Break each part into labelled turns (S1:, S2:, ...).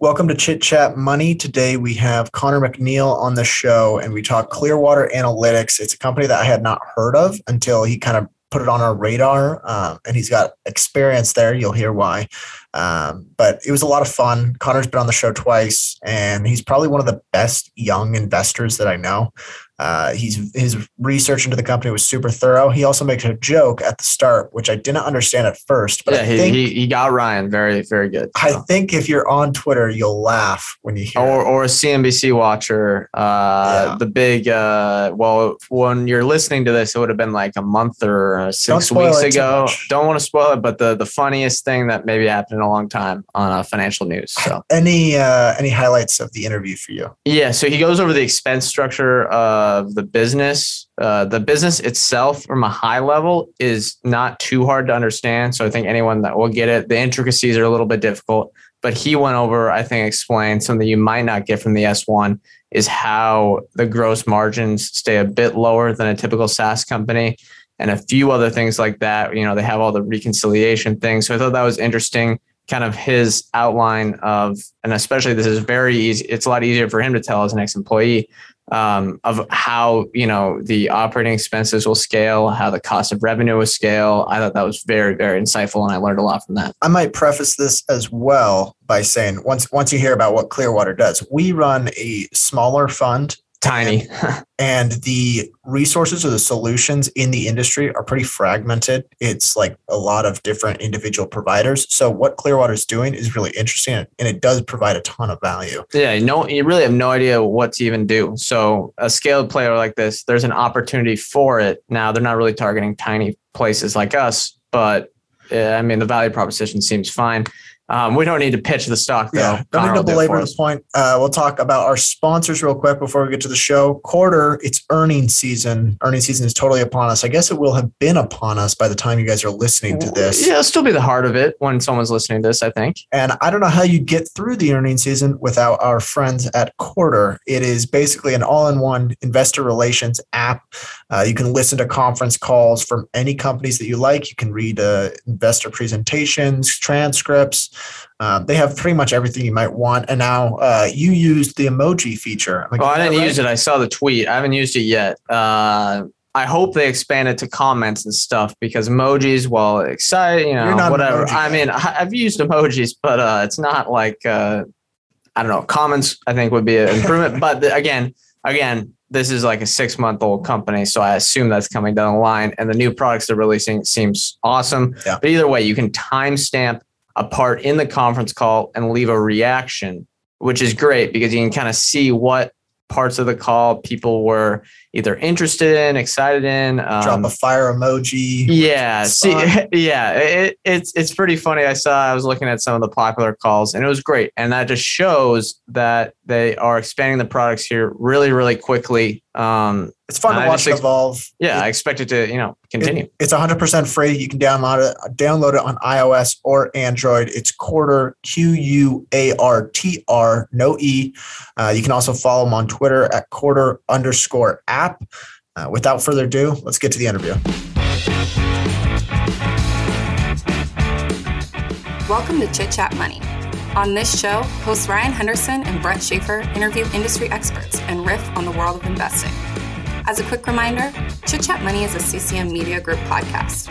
S1: Welcome to Chit Chat Money. Today we have Connor McNeil on the show and we talk Clearwater Analytics. It's a company that I had not heard of until he kind of put it on our radar. Um, and he's got experience there. You'll hear why. Um, but it was a lot of fun. Connor's been on the show twice, and he's probably one of the best young investors that I know. Uh, he's his research into the company was super thorough. He also makes a joke at the start, which I didn't understand at first. But
S2: yeah,
S1: I
S2: he,
S1: think
S2: he, he got Ryan very very good.
S1: I think if you're on Twitter, you'll laugh when you hear.
S2: or
S1: it.
S2: or a CNBC watcher. Uh,
S1: Yeah.
S2: The big uh, well, when you're listening to this, it would have been like a month or six weeks ago. Don't want to spoil it, but the the funniest thing that maybe happened in a long time on uh, financial news. So
S1: Any uh, any highlights of the interview for you?
S2: yeah, so he goes over the expense structure of the business. Uh, the business itself, from a high level, is not too hard to understand. So I think anyone that will get it, the intricacies are a little bit difficult. But he went over, I think, explained something you might not get from the S1 is how the gross margins stay a bit lower than a typical SaaS company and a few other things like that. You know, they have all the reconciliation things. So I thought that was interesting, kind of his outline of, and especially this is very easy. It's a lot easier for him to tell as an ex-employee um, of how you know the operating expenses will scale, how the cost of revenue will scale. I thought that was very, very insightful, and I learned a lot from that.
S1: I might preface this as well by saying once once you hear about what Clearwater does, we run a smaller fund
S2: Tiny,
S1: and the resources or the solutions in the industry are pretty fragmented. It's like a lot of different individual providers. So what Clearwater is doing is really interesting and it does provide a ton of value.
S2: yeah, no, you really have no idea what to even do. So a scaled player like this, there's an opportunity for it. Now they're not really targeting tiny places like us, but uh, I mean the value proposition seems fine. Um, we don't need to pitch the stock though.
S1: Yeah, don't
S2: Connor
S1: need to
S2: do it for
S1: belabor the point. Uh, we'll talk about our sponsors real quick before we get to the show. Quartr, it's earnings season. Earnings season is totally upon us. I guess it will have been upon us by the time you guys are listening to this.
S2: Yeah, it'll still be the heart of it when someone's listening to this. I think.
S1: And I don't know how you get through the earnings season without our friends at Quartr. It is basically an all in one investor relations app. Uh, you can listen to conference calls from any companies that you like. You can read uh, investor presentations, transcripts. Uh, they have pretty much everything you might want. And now uh, you used the emoji feature. Am
S2: Well, I didn't
S1: that
S2: use it. I saw the tweet. I haven't used it yet. Uh, I hope they expand it to comments and stuff because emojis, well, exciting, you know, whatever. I mean, I've used emojis, but uh, it's not like uh, I don't know. Comments, I think, would be an improvement. but again, again, this is like a six month old company, so I assume that's coming down the line. And the new products they're releasing seems awesome.
S1: Yeah.
S2: But either way, you can timestamp a part in the conference call and leave a reaction, which is great because you can kind of see what parts of the call people were either interested in, excited in. Um,
S1: Drop a fire emoji.
S2: yeah, see, yeah, it, it's it's pretty funny. I saw I was looking at some of the popular calls, and it was great, and that just shows that they are expanding the products here really, really quickly. Um,
S1: It's fun to watch
S2: just
S1: it evolve.
S2: yeah, I expect it to you know continue.
S1: It- it's 100% free. You can download it download it on iOS or Android. It's Quartr Q U A R T R no E. Uh, you can also follow them on Twitter at Quartr underscore app. Uh, without further ado, let's get to the interview.
S3: Welcome to Chit Chat Money. On this show, hosts Ryan Henderson and Brett Schaefer interview industry experts and riff on the world of investing. As a quick reminder, Chit Chat Money is a CCM Media Group podcast.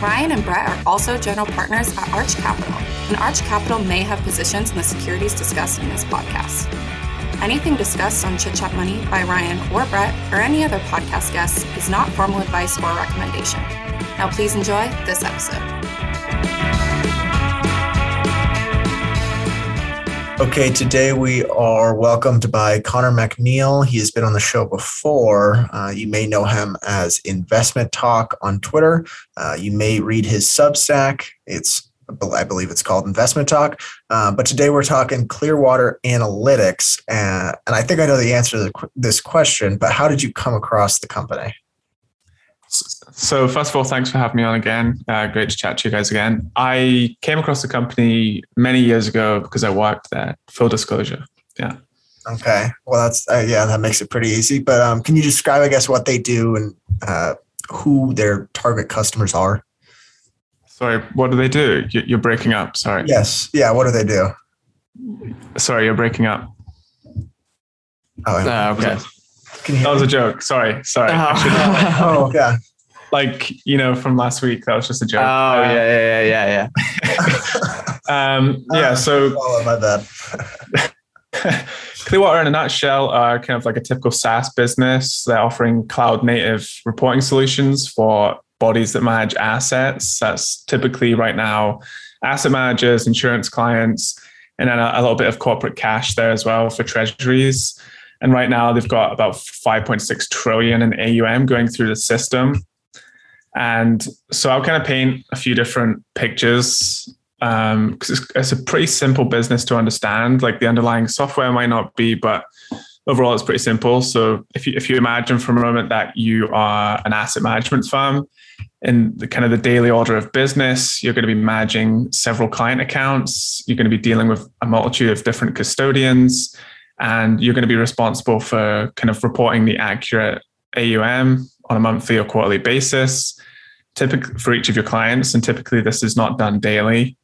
S3: Ryan and Brett are also general partners at Arch Capital, and Arch Capital may have positions in the securities discussed in this podcast. Anything discussed on Chit Chat Money by Ryan or Brett or any other podcast guests is not formal advice or recommendation. Now, please enjoy this episode.
S1: Okay, today we are welcomed by Connor McNeil. He has been on the show before. Uh, you may know him as Investment Talk on Twitter. Uh, you may read his Substack. It's I believe it's called Investment Talk. Uh, but today we're talking Clearwater Analytics, and, and I think I know the answer to this question. But how did you come across the company?
S4: So, first of all, thanks for having me on again. Uh, great to chat to you guys again. I came across the company many years ago because I worked there. Full disclosure. Yeah.
S1: Okay, well that's uh, yeah, that makes it pretty easy. But um, can you describe, I guess, what they do and uh, who their target customers are?
S4: Sorry, what do they do? You- You're breaking up. Sorry.
S1: Yes, yeah. What do they do?
S4: Sorry, you're breaking up.
S1: Oh.
S2: Uh, okay.
S1: Can you hear
S4: That was
S1: me?
S4: a joke. Sorry, sorry.
S2: Oh.
S1: oh, yeah.
S4: like you know from last week, that was just a joke.
S2: Oh
S4: Uh,
S2: yeah, yeah, yeah, yeah.
S4: Um, yeah. So
S1: Oh, my bad.
S4: Clearwater, in a nutshell, are kind of like a typical SaaS business. They're offering cloud native reporting solutions for bodies that manage assets. That's typically right now asset managers, insurance clients, and then a, a little bit of corporate cash there as well for treasuries. And right now they've got about 5.6 trillion in AUM going through the system. And so I'll kind of paint a few different pictures um, because it's, it's a pretty simple business to understand. Like the underlying software might not be, but overall it's pretty simple. So if you if you imagine for a moment that you are an asset management firm, in the kind of the daily order of business, you're going to be managing several client accounts. You're going to be dealing with a multitude of different custodians, and you're going to be responsible for kind of reporting the accurate AUM on a monthly or quarterly basis, typically for each of your clients. And typically, this is not done daily.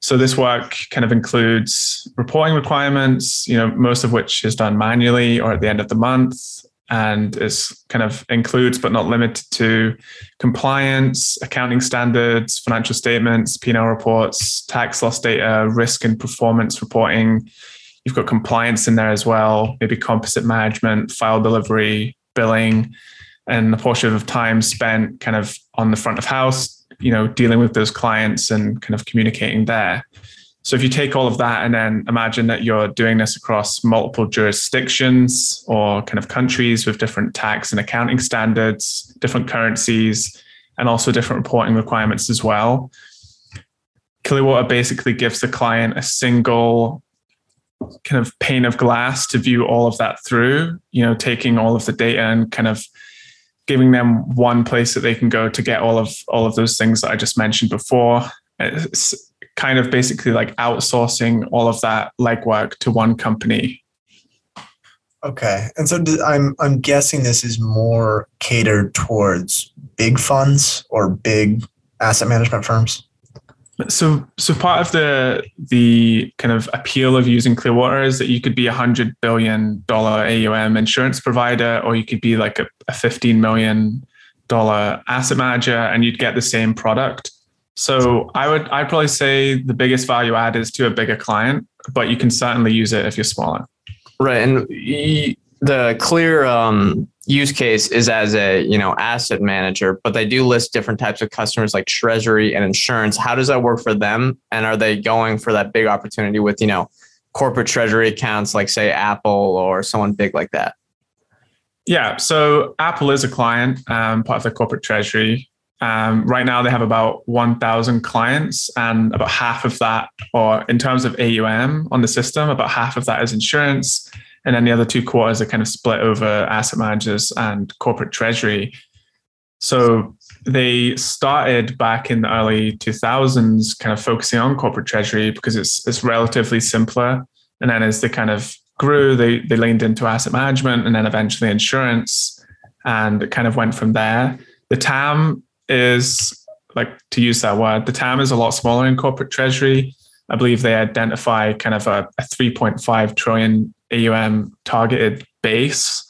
S4: So this work kind of includes reporting requirements, you know, most of which is done manually or at the end of the month, and is kind of includes but not limited to compliance, accounting standards, financial statements, P&L reports, tax loss data, risk and performance reporting. You've got compliance in there as well, maybe composite management, file delivery, billing, and the portion of time spent kind of on the front of house, you know, dealing with those clients and kind of communicating there. So if you take all of that and then imagine that you're doing this across multiple jurisdictions or kind of countries with different tax and accounting standards, different currencies, and also different reporting requirements as well. Clearwater basically gives the client a single kind of pane of glass to view all of that through, you know, taking all of the data and kind of giving them one place that they can go to get all of all of those things that I just mentioned before. It's kind of basically like outsourcing all of that legwork to one company.
S1: Okay, and so I'm I'm guessing this is more catered towards big funds or big asset management firms.
S4: So, so part of the the kind of appeal of using Clearwater is that you could be a hundred billion dollar AUM insurance provider, or you could be like a, a fifteen million dollar asset manager, and you'd get the same product. So, I would I'd probably say the biggest value add is to a bigger client, but you can certainly use it if you're smaller.
S2: Right, and the clear um, use case is as a you know asset manager, but they do list different types of customers like treasury and insurance. How does that work for them? And are they going for that big opportunity with you know corporate treasury accounts like say Apple or someone big like that?
S4: Yeah, so Apple is a client, um, part of the corporate treasury. Um, right now, they have about 1,000 clients, and about half of that, or in terms of AUM on the system, about half of that is insurance. And then the other two quarters are kind of split over asset managers and corporate treasury. So they started back in the early 2000s, kind of focusing on corporate treasury because it's, it's relatively simpler. And then as they kind of grew, they, they leaned into asset management and then eventually insurance. And it kind of went from there. The TAM is like to use that word, the TAM is a lot smaller in corporate treasury. I believe they identify kind of a, a 3.5 trillion AUM targeted base,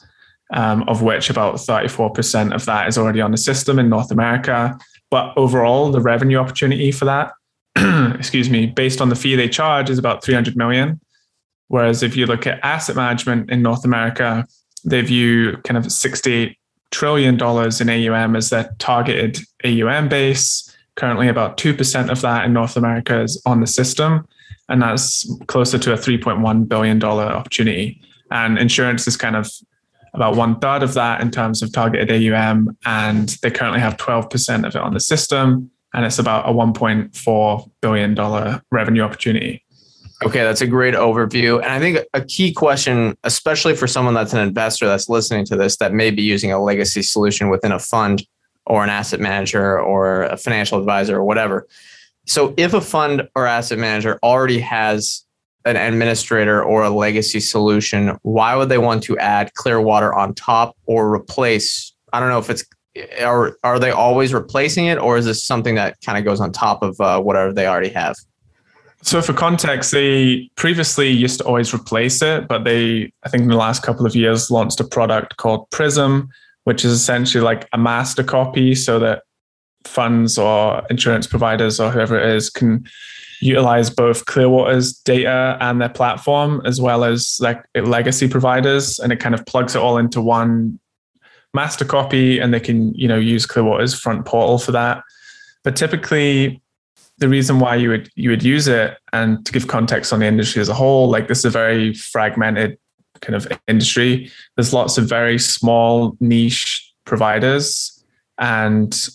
S4: um, of which about 34% of that is already on the system in North America. But overall, the revenue opportunity for that, excuse me, based on the fee they charge is about 300 million. Whereas if you look at asset management in North America, they view kind of 68 trillion dollars in AUM as their targeted AUM base. Currently, about 2% of that in North America is on the system. And that's closer to a $3.1 billion opportunity. And insurance is kind of about one third of that in terms of targeted AUM. And they currently have 12% of it on the system. And it's about a $1.4 billion revenue opportunity.
S2: Okay, that's a great overview. And I think a key question, especially for someone that's an investor that's listening to this, that may be using a legacy solution within a fund or an asset manager or a financial advisor or whatever. So, if a fund or asset manager already has an administrator or a legacy solution, why would they want to add Clearwater on top or replace? I don't know if it's are are they always replacing it, or is this something that kind of goes on top of uh, whatever they already have?
S4: So for context, they previously used to always replace it, but they, I think in the last couple of years, launched a product called Prism, which is essentially like a master copy so that funds or insurance providers or whoever it is can utilize both Clearwater's data and their platform as well as like legacy providers. And it kind of plugs it all into one master copy and they can, you know, use Clearwater's front portal for that. But typically the reason why you would you would use it and to give context on the industry as a whole like this is a very fragmented kind of industry there's lots of very small niche providers and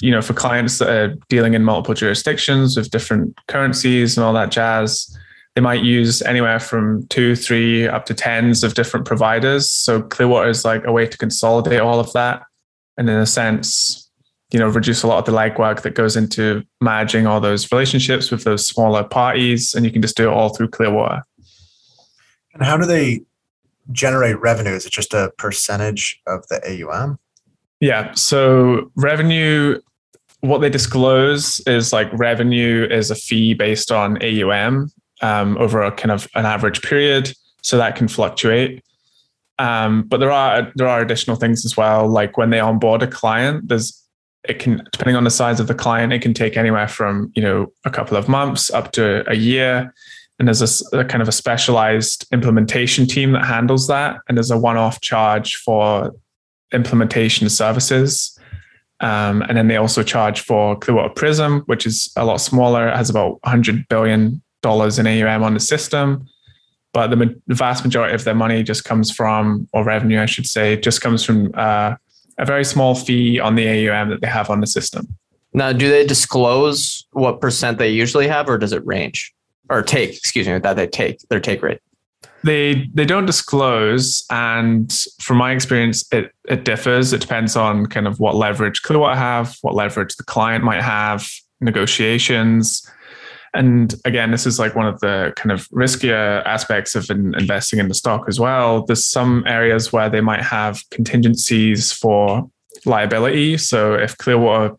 S4: you know for clients that are dealing in multiple jurisdictions with different currencies and all that jazz they might use anywhere from two three up to tens of different providers. So clearwater is like a way to consolidate all of that and in a sense you know reduce a lot of the legwork that goes into managing all those relationships with those smaller parties and you can just do it all through clearwater.
S1: And how do they generate revenue? Is it just a percentage of the aum
S4: yeah so revenue what they disclose is like revenue is a fee based on aum um, over a kind of an average period so that can fluctuate. Um, but there are there are additional things as well like when they onboard a client there's it can depending on the size of the client it can take anywhere from you know a couple of months up to a year. And there's a, a, kind of a specialized implementation team that handles that and there's a one-off charge for implementation services um, and then they also charge for clearwater prism which is a lot smaller it has about 100 billion dollars in aum on the system but the, the, vast majority of their money just comes from or revenue i should say just comes from uh, a very small fee on the AUM that they have on the system.
S2: Now, do they disclose what percent they usually have, or does it range or take? Excuse me, that they take their take rate.
S4: They they don't disclose, and from my experience, it it differs. It depends on kind of what leverage Clearwater have, what leverage the client might have, negotiations. And again, this is like one of the kind of riskier aspects of in investing in the stock as well. There's some areas where they might have contingencies for liability. So if Clearwater,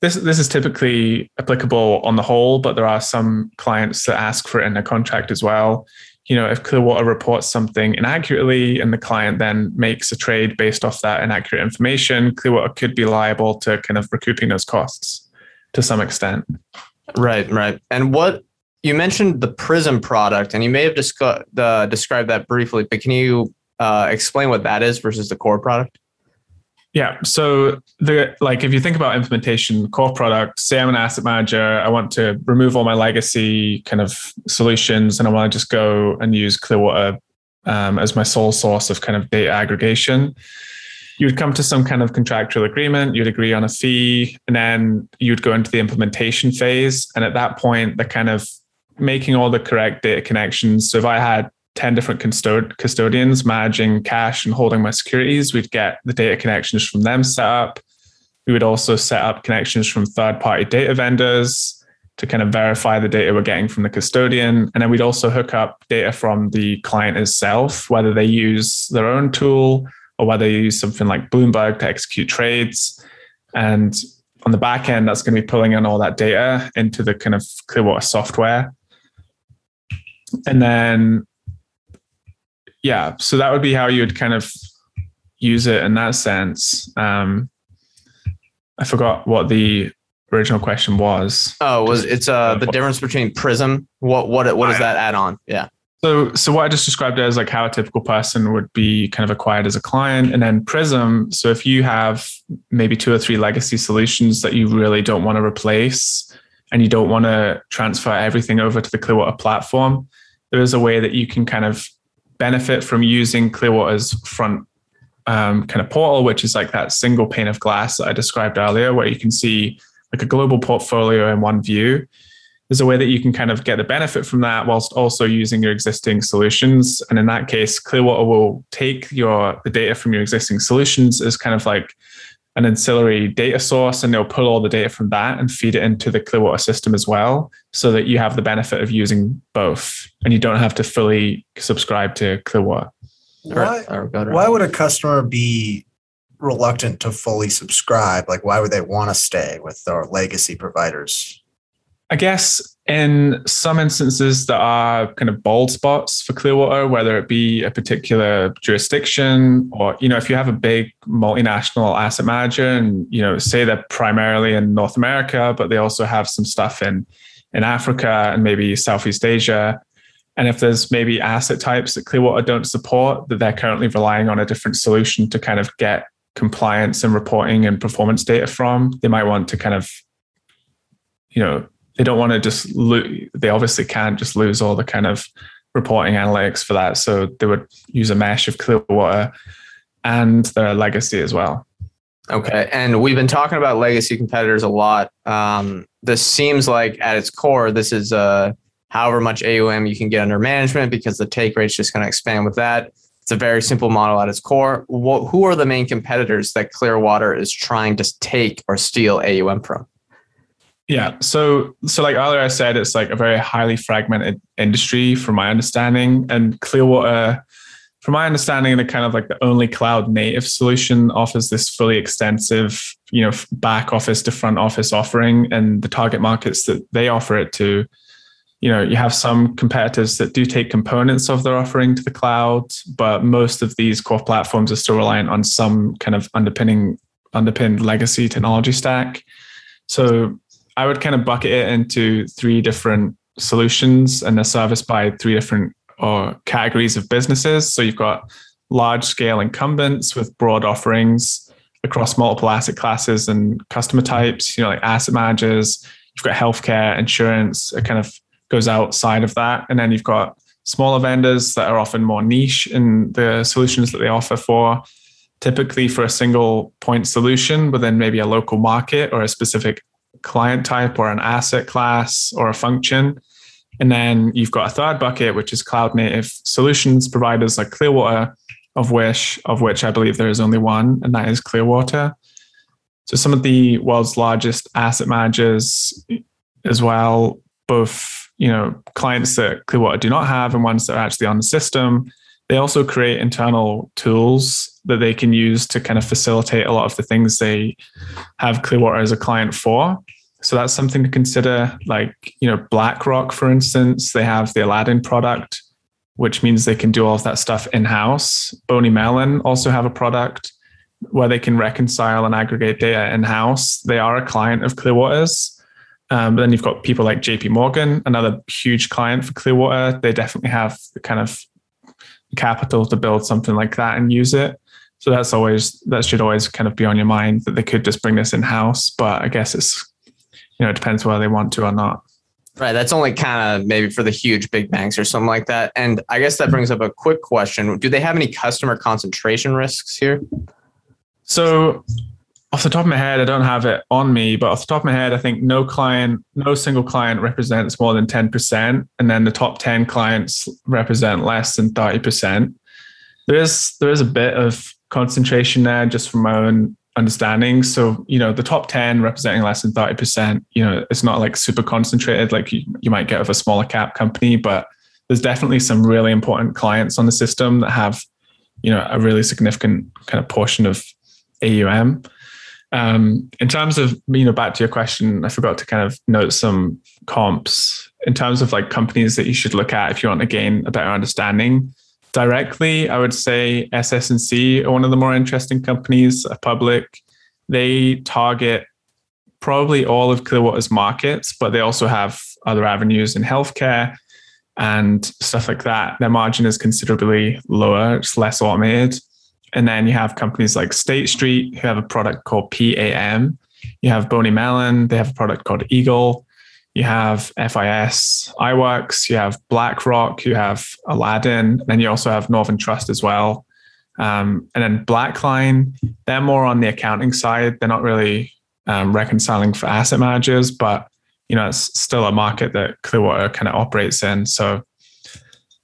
S4: this this is typically applicable on the whole, but there are some clients that ask for it in a contract as well. You know, if Clearwater reports something inaccurately and the client then makes a trade based off that inaccurate information, Clearwater could be liable to kind of recouping those costs to some extent.
S2: Right, right. And what you mentioned the Prism product, and you may have discussed uh, described that briefly, but can you uh, explain what that is versus the core product?
S4: Yeah. So the like if you think about implementation core product, say I'm an asset manager, I want to remove all my legacy kind of solutions and I want to just go and use Clearwater um, as my sole source of kind of data aggregation you'd come to some kind of contractual agreement, you'd agree on a fee, and then you'd go into the implementation phase. And at that point, the kind of making all the correct data connections. So if I had 10 different custod- custodians managing cash and holding my securities, we'd get the data connections from them set up. We would also set up connections from third party data vendors to kind of verify the data we're getting from the custodian. And then we'd also hook up data from the client itself, whether they use their own tool or whether they use something like Bloomberg to execute trades. And on the back end, that's going to be pulling in all that data into the kind of Clearwater software. And then, yeah, so that would be how you would kind of use it in that sense. Um, I forgot what the original question was.
S2: Oh, was it's uh the difference between Prism? What what what does that add on? Yeah.
S4: So, so what I just described as like how a typical person would be kind of acquired as a client, and then Prism. So, if you have maybe two or three legacy solutions that you really don't want to replace, and you don't want to transfer everything over to the Clearwater platform, there is a way that you can kind of benefit from using Clearwater's front um, kind of portal, which is like that single pane of glass that I described earlier, where you can see like a global portfolio in one view there's a way that you can kind of get the benefit from that whilst also using your existing solutions. And in that case, Clearwater will take your the data from your existing solutions as kind of like an ancillary data source and they'll pull all the data from that and feed it into the Clearwater system as well so that you have the benefit of using both and you don't have to fully subscribe to Clearwater.
S1: Why, why would a customer be reluctant to fully subscribe? Like, why would they want to stay with their legacy providers?
S4: I guess in some instances there are kind of bald spots for Clearwater, whether it be a particular jurisdiction or, you know, if you have a big multinational asset manager and, you know, say they're primarily in North America, but they also have some stuff in in Africa and maybe Southeast Asia. And if there's maybe asset types that Clearwater don't support, that they're currently relying on a different solution to kind of get compliance and reporting and performance data from, they might want to kind of, you know, they don't want to just lose, they obviously can't just lose all the kind of reporting analytics for that. So they would use a mesh of Clearwater and their legacy as well.
S2: Okay. And we've been talking about legacy competitors a lot. Um, this seems like at its core, this is uh, however much AUM you can get under management because the take rate's just going to expand with that. It's a very simple model at its core. What, who are the main competitors that Clearwater is trying to take or steal AUM from?
S4: Yeah. So, so like earlier I said, it's like a very highly fragmented industry from my understanding. And Clearwater, from my understanding, the kind of like the only cloud native solution offers this fully extensive, you know, back office to front office offering and the target markets that they offer it to. You know, you have some competitors that do take components of their offering to the cloud, but most of these core platforms are still reliant on some kind of underpinning underpinned legacy technology stack. So I would kind of bucket it into three different solutions and they're serviced by three different or uh, categories of businesses. So you've got large scale incumbents with broad offerings across multiple asset classes and customer types, you know, like asset managers, you've got healthcare, insurance, it kind of goes outside of that. And then you've got smaller vendors that are often more niche in the solutions that they offer for typically for a single point solution within maybe a local market or a specific client type or an asset class or a function. And then you've got a third bucket, which is cloud native solutions providers like Clearwater, of which of which I believe there is only one, and that is Clearwater. So some of the world's largest asset managers as well, both you know clients that Clearwater do not have and ones that are actually on the system. They also create internal tools that they can use to kind of facilitate a lot of the things they have Clearwater as a client for. So that's something to consider. Like, you know, BlackRock, for instance, they have the Aladdin product, which means they can do all of that stuff in house. BNY Mellon also have a product where they can reconcile and aggregate data in house. They are a client of Clearwater's. Um, then you've got people like JP Morgan, another huge client for Clearwater. They definitely have the kind of capital to build something like that and use it. So that's always that should always kind of be on your mind that they could just bring this in house. But I guess it's you know it depends whether they want to or not.
S2: Right. That's only kind of maybe for the huge big banks or something like that. And I guess that brings up a quick question. Do they have any customer concentration risks here?
S4: So off the top of my head, I don't have it on me, but off the top of my head, I think no client, no single client represents more than 10%. And then the top 10 clients represent less than 30%. There is there is a bit of concentration there just from my own understanding. So, you know, the top 10 representing less than 30%, you know, it's not like super concentrated like you, you might get with a smaller cap company, but there's definitely some really important clients on the system that have, you know, a really significant kind of portion of AUM. Um, in terms of, you know, back to your question, I forgot to kind of note some comps in terms of like companies that you should look at if you want to gain a better understanding directly, I would say SS&C are one of the more interesting companies, public. They target probably all of Clearwater's markets, but they also have other avenues in healthcare and stuff like that. Their margin is considerably lower, it's less automated. And then you have companies like State Street who have a product called PAM. You have BNY Mellon, they have a product called Eagle you have FIS, iWorks, you have BlackRock, you have Aladdin, and then you also have Northern Trust as well. Um, and then Blackline, they're more on the accounting side. They're not really um, reconciling for asset managers, but you know it's still a market that Clearwater kind of operates in. So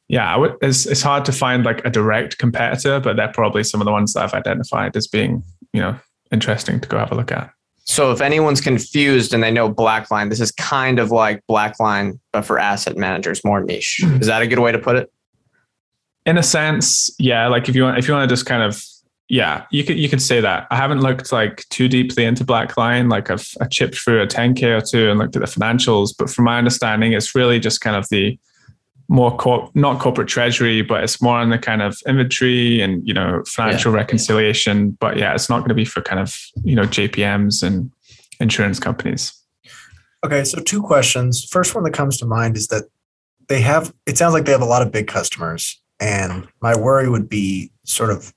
S4: yeah, would, it's it's hard to find like a direct competitor, but they're probably some of the ones that I've identified as being you know interesting to go have a look at.
S2: So if anyone's confused and they know Blackline, this is kind of like Blackline, but for asset managers, more niche. Hmm. Is that a good way to put it?
S4: In a sense, yeah. Like if you want, if you want to just kind of yeah, you could you could say that. I haven't looked like too deeply into Blackline. Like I've I chipped through a 10k or two and looked at the financials, but from my understanding, it's really just kind of the more corp, not corporate treasury, but it's more on the kind of inventory and you know financial yeah. reconciliation. But yeah, it's not going to be for kind of you know JPMs and insurance companies.
S1: Okay, so two questions. First one that comes to mind is that they have. It sounds like they have a lot of big customers, and my worry would be sort of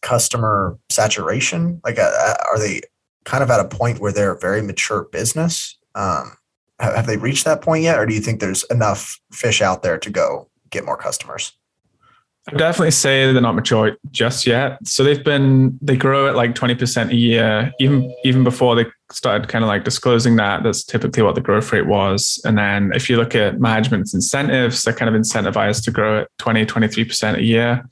S1: customer saturation? Like, uh, uh, are they kind of at a point where they're a very mature business? Um, have, they reached that point yet, or do you think there's enough fish out there to go get more customers?
S4: I definitely say they're not mature just yet. So they've been they grow at like 20% a year. Even even before they started kind of like disclosing that, that's typically what the growth rate was. And then if you look at management's incentives, they're kind of incentivized to grow at 20, 23% a year.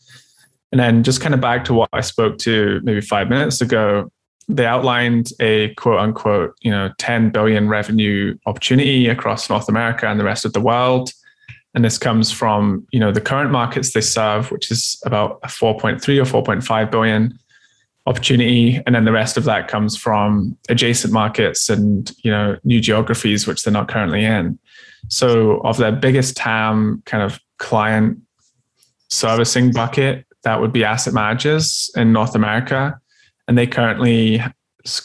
S4: And then just kind of back to what I spoke to maybe five minutes ago, they outlined a quote unquote, you know, 10 billion revenue opportunity across North America and the rest of the world. And this comes from, you know, the current markets they serve, which is about a 4.3 or 4.5 billion opportunity. And then the rest of that comes from adjacent markets and, you know, new geographies, which they're not currently in. So of their biggest TAM kind of client servicing bucket, that would be asset managers in North America. And they currently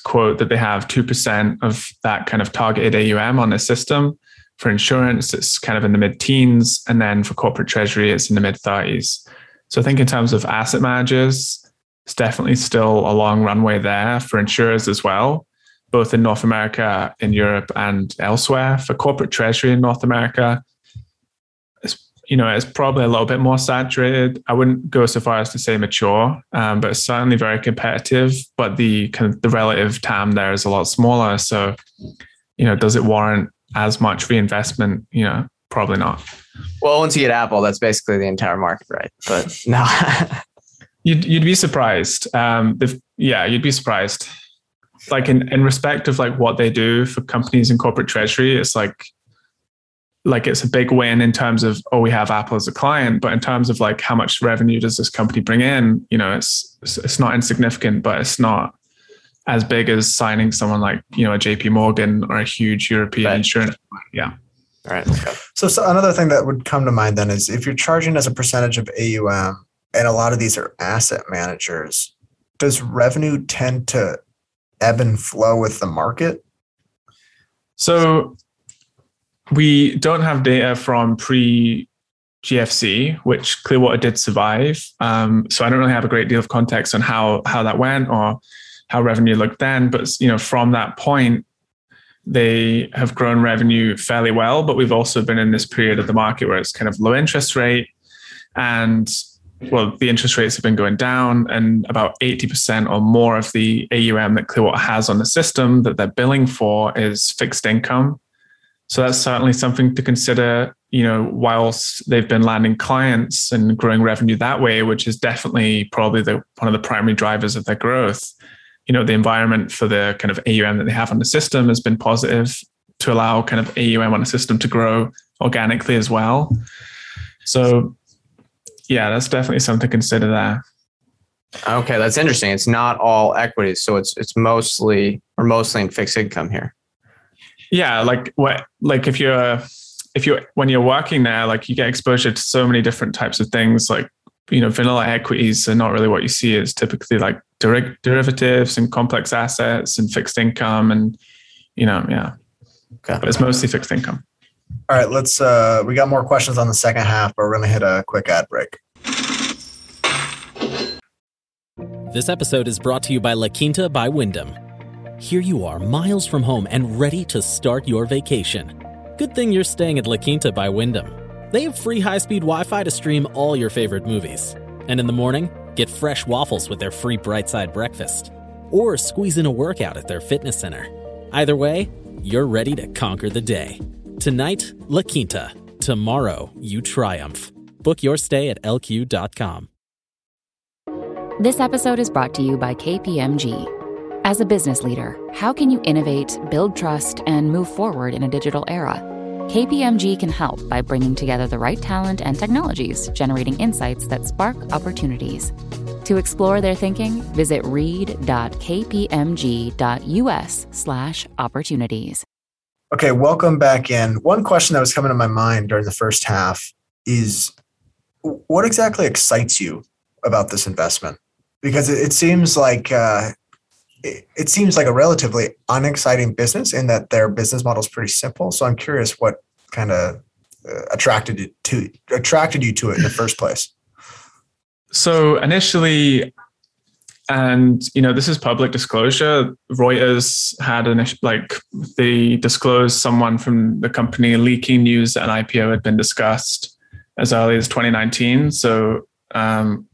S4: quote that they have 2% of that kind of targeted AUM on the system. For insurance, it's kind of in the mid teens. And then for corporate treasury, it's in the mid 30s. So I think in terms of asset managers, it's definitely still a long runway there for insurers as well, both in North America, in Europe, and elsewhere. For corporate treasury in North America, you know, it's probably a little bit more saturated. I wouldn't go so far as to say mature, um, but it's certainly very competitive. But the kind of the relative TAM there is a lot smaller. So, you know, does it warrant as much reinvestment? You know, probably not.
S2: Well, once you get Apple, that's basically the entire market, right? But no,
S4: you'd you'd be surprised. Um, if, yeah, you'd be surprised. Like in in respect of like what they do for companies and corporate treasury, it's like like it's a big win in terms of oh we have apple as a client but in terms of like how much revenue does this company bring in? You know it's it's not insignificant but it's not as big as signing someone like you know a jp morgan or a huge european right. insurance yeah.
S2: All right
S1: so, so another thing that would come to mind then is if you're charging as a percentage of aum and a lot of these are asset managers does revenue tend to ebb and flow with the market?
S4: So we don't have data from pre GFC, which Clearwater did survive. Um, so I don't really have a great deal of context on how how that went or how revenue looked then. But you know, from that point, they have grown revenue fairly well. But we've also been in this period of the market where it's kind of low interest rate, and well, the interest rates have been going down, and about eighty percent or more of the AUM that Clearwater has on the system that they're billing for is fixed income. So that's certainly something to consider, you know, whilst they've been landing clients and growing revenue that way, which is definitely probably the one of the primary drivers of their growth. You know, the environment for the kind of AUM that they have on the system has been positive to allow kind of AUM on the system to grow organically as well. So yeah, that's definitely something to consider there.
S2: Okay, that's interesting. It's not all equities, so it's it's mostly or mostly in fixed income here
S4: yeah like what like if you're if you're when you're working there like you get exposure to so many different types of things like you know vanilla equities are not really what you see it's typically like der- derivatives and complex assets and fixed income and you know yeah. Okay. but it's mostly fixed income.
S1: All right let's uh we got more questions on the second half but we're gonna hit a quick ad break.
S5: This episode is brought to you by la quinta by wyndham here you are, miles from home and ready to start your vacation. Good thing you're staying at La Quinta by Wyndham. They have free high speed Wi Fi to stream all your favorite movies. And in the morning, get fresh waffles with their free Bright Side breakfast. Or squeeze in a workout at their fitness center. Either way, you're ready to conquer the day. Tonight, La Quinta. Tomorrow, you triumph. Book your stay at lq.com.
S6: This episode is brought to you by KPMG. As a business leader, how can you innovate, build trust, and move forward in a digital era? KPMG can help by bringing together the right talent and technologies, generating insights that spark opportunities. To explore their thinking, visit read.kpmg.us/opportunities.
S1: Okay, welcome back in. One question that was coming to my mind during the first half is what exactly excites you about this investment? Because it, seems like uh, it, it, seems like a relatively unexciting business in that their business model is pretty simple. So I'm curious what kind of uh, attracted you to attracted you to it in the first place.
S4: So initially, and you know this is public disclosure. Reuters had an like they disclosed someone from the company leaking news that an IPO had been discussed as early as 2019. So um,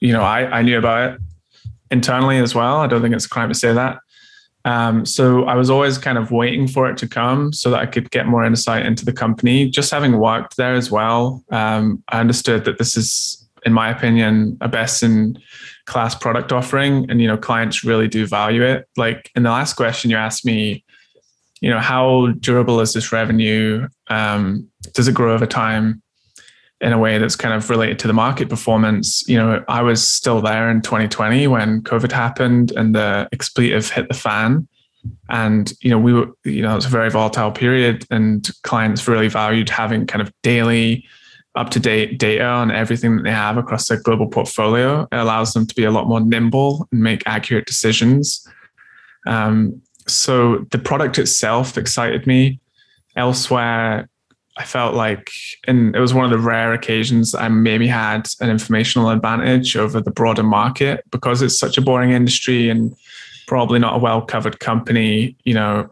S4: you know I I knew about it internally as well. I don't think it's a crime to say that. Um, so I was always kind of waiting for it to come so that I could get more insight into the company. Just having worked there as well, um, I understood that this is, in my opinion, a best in class product offering, and you know clients really do value it. Like in the last question you asked me, you know, how durable is this revenue? Um, does it grow over time? In a way that's kind of related to the market performance. You know, I was still there in 2020 when COVID happened and the expletive hit the fan. And, you know, we were, you know, it's a very volatile period and clients really valued having kind of daily up to date data on everything that they have across their global portfolio. It allows them to be a lot more nimble and make accurate decisions. Um, so the product itself excited me. Elsewhere, I felt like, and it was one of the rare occasions I maybe had an informational advantage over the broader market because it's such a boring industry and probably not a well covered company, you know,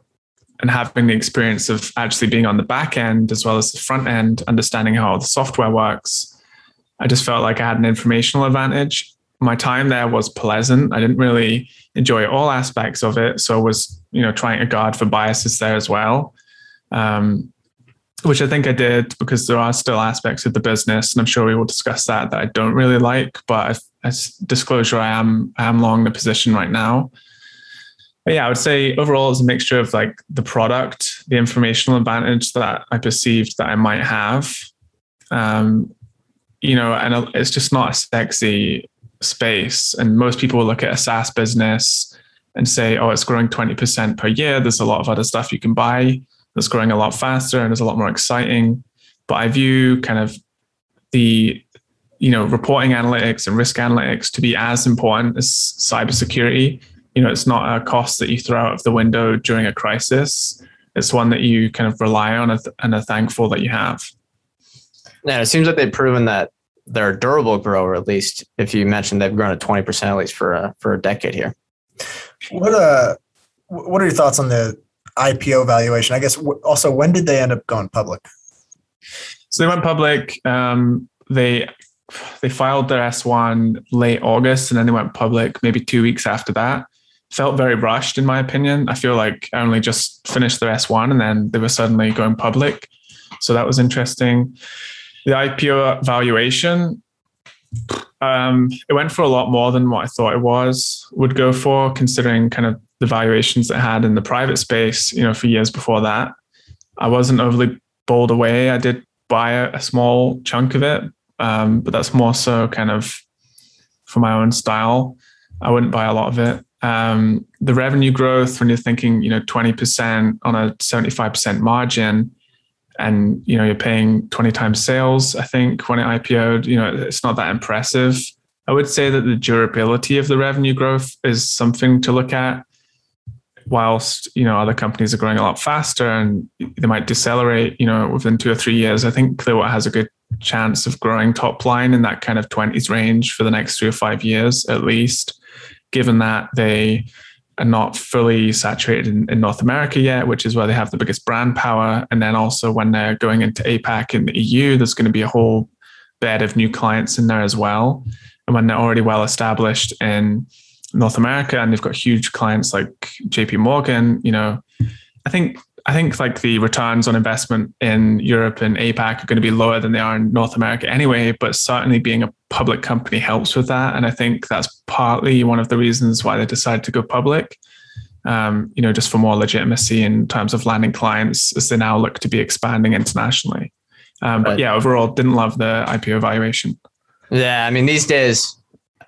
S4: and having the experience of actually being on the back end as well as the front end, understanding how the software works. I just felt like I had an informational advantage. My time there was pleasant. I didn't really enjoy all aspects of it. So I was, you know, trying to guard for biases there as well. Um, which I think I did because there are still aspects of the business, and I'm sure we will discuss that that I don't really like. But as disclosure, I am I am long the position right now. But yeah, I would say overall it's a mixture of like the product, the informational advantage that I perceived that I might have, um, you know, and it's just not a sexy space. And most people look at a SaaS business and say, oh, it's growing 20% per year. There's a lot of other stuff you can buy that's growing a lot faster and is a lot more exciting. But I view kind of the you know reporting analytics and risk analytics to be as important as cybersecurity. You know, it's not a cost that you throw out of the window during a crisis. It's one that you kind of rely on and are thankful that you have.
S2: Yeah, it seems like they've proven that they're a durable grower. At least, if you mentioned they've grown at twenty percent at least for a for a decade here.
S1: What uh, what are your thoughts on the IPO valuation. I guess also when did they end up going public?
S4: So they went public. Um, they they filed their S1 late August, and then they went public maybe two weeks after that. Felt very rushed, in my opinion. I feel like I only just finished their S1, and then they were suddenly going public. So that was interesting. The IPO valuation, um, it went for a lot more than what I thought it was would go for, considering kind of the valuations it had in the private space, you know, for years before that. I wasn't overly bowled away. I did buy a, a small chunk of it, um, but that's more so kind of for my own style. I wouldn't buy a lot of it. Um, the revenue growth, when you're thinking, you know, 20% on a 75% margin, and you know you're paying 20 times sales, I think when it IPO'd, you know, it's not that impressive. I would say that the durability of the revenue growth is something to look at whilst you know other companies are growing a lot faster and they might decelerate you know within two or three years i think clearwater has a good chance of growing top line in that kind of 20s range for the next three or five years at least given that they are not fully saturated in, in north america yet which is where they have the biggest brand power. And then also when they're going into apac in the eu there's going to be a whole bed of new clients in there as well. And when they're already well established in North America and they've got huge clients like JP Morgan, you know, I think I think like the returns on investment in Europe and APAC are going to be lower than they are in North America anyway, but certainly being a public company helps with that. And I think that's partly one of the reasons why they decided to go public. um, you know, just for more legitimacy in terms of landing clients as they now look to be expanding internationally. Um, but yeah, overall, didn't love the IPO valuation.
S2: Yeah, I mean, these days,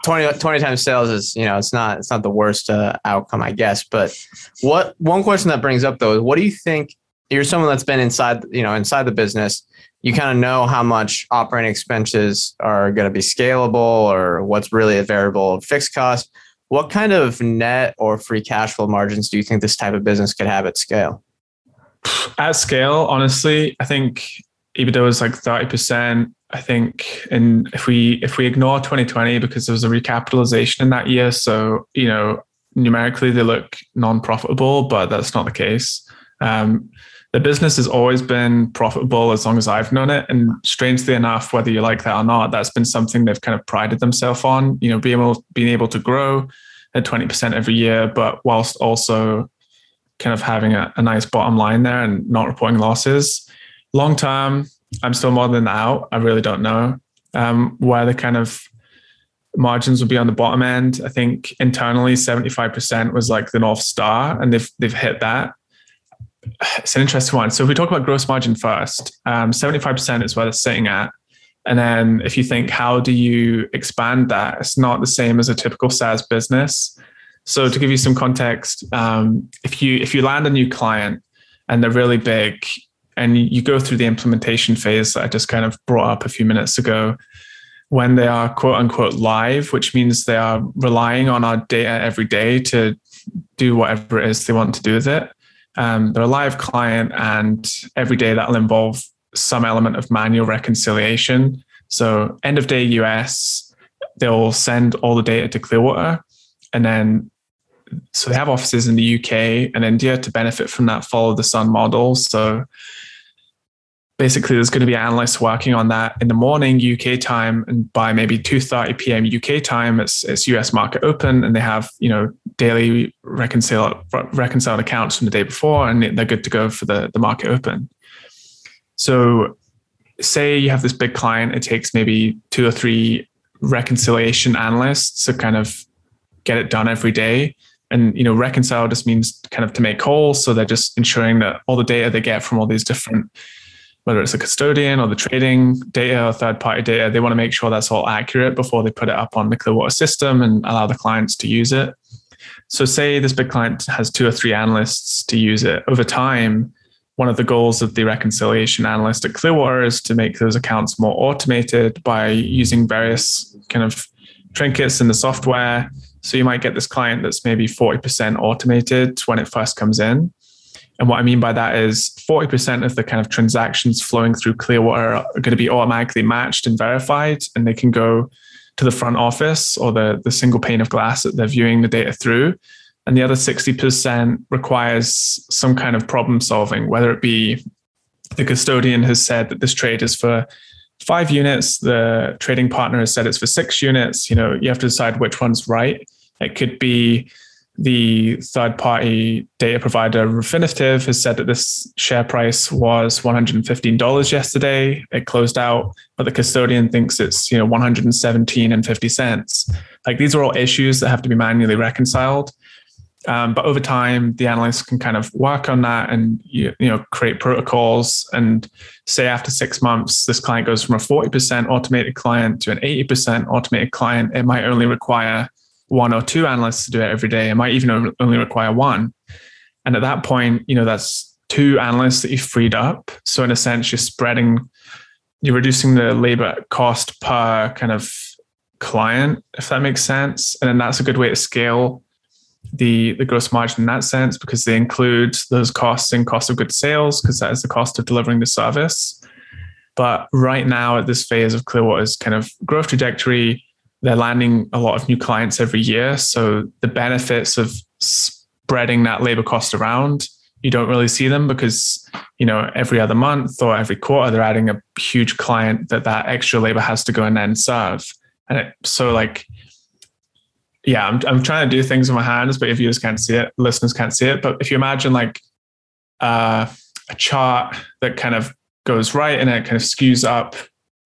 S2: 20, 20 times sales is you know it's not it's not the worst uh, outcome, I guess. But what one question that brings up though is, what do you think? You're someone that's been inside you know inside the business. You kind of know how much operating expenses are going to be scalable or what's really a variable fixed cost. What kind of net or free cash flow margins do you think this type of business could have at scale?
S4: At scale, honestly, I think EBITDA was like 30%. I think and if we if we ignore 2020 because there was a recapitalization in that year, so you know, numerically they look non-profitable, but that's not the case. Um, the business has always been profitable as long as I've known it. And strangely enough, whether you like that or not, that's been something they've kind of prided themselves on, you know, being able, being able to grow at 20% every year, but whilst also kind of having a, a nice bottom line there and not reporting losses. Long term, I'm still modeling that out. I really don't know um, where the kind of margins will be on the bottom end. I think internally, 75% was like the North Star, and they've, they've hit that it's an interesting one. So if we talk about gross margin first, um, 75% is where they're sitting at. And then if you think, how do you expand that? It's not the same as a typical SaaS business. So to give you some context, um, if you if you land a new client and they're really big and you go through the implementation phase that I just kind of brought up a few minutes ago, when they are quote unquote live, which means they are relying on our data every day to do whatever it is they want to do with it um, they're a live client, and every day that'll involve some element of manual reconciliation. So, end of day US, they'll send all the data to Clearwater, and then so they have offices in the UK and India to benefit from that follow the sun model. So basically there's going to be analysts working on that in the morning UK time and by maybe 2:30 p.m. UK time it's it's US market open and they have you know daily reconciled reconciled accounts from the day before and they're good to go for the the market open so say you have this big client it takes maybe two or three reconciliation analysts to kind of get it done every day and you know reconcile just means kind of to make calls so they're just ensuring that all the data they get from all these different whether it's a custodian or the trading data or third party data, they want to make sure that's all accurate before they put it up on the Clearwater system and allow the clients to use it. So, say this big client has two or three analysts to use it over time. One of the goals of the reconciliation analyst at Clearwater is to make those accounts more automated by using various kind of trinkets in the software. So, you might get this client that's maybe 40% automated when it first comes in and what I mean by that is 40% of the kind of transactions flowing through Clearwater are going to be automatically matched and verified, and they can go to the front office or the, the single pane of glass that they're viewing the data through. And the other 60% requires some kind of problem solving, whether it be the custodian has said that this trade is for five units, the trading partner has said it's for six units. You know, you have to decide which one's right. It could be the third party data provider Refinitiv has said that this share price was $115 yesterday. It closed out, but the custodian thinks it's, you know, 117 and 50 cents. Like these are all issues that have to be manually reconciled. Um, but over time, the analysts can kind of work on that and you, you know create protocols. And say after six months, this client goes from a 40% automated client to an 80% automated client. It might only require one or two analysts to do it every day. It might even only require one. And at that point, you know, that's two analysts that you've freed up. So in a sense, you're spreading, you're reducing the labor cost per kind of client, if that makes sense. And then that's a good way to scale the the gross margin in that sense because they include those costs in cost of goods sales because that is the cost of delivering the service. But right now at this phase of Clearwater's kind of growth trajectory, they're landing a lot of new clients every year. So the benefits of spreading that labor cost around, you don't really see them because, you know, every other month or every quarter, they're adding a huge client that that extra labor has to go and then serve. And it, so like, yeah, I'm, I'm trying to do things with my hands, but if you just can't see it, listeners can't see it. But if you imagine like uh, a chart that kind of goes right and it kind of skews up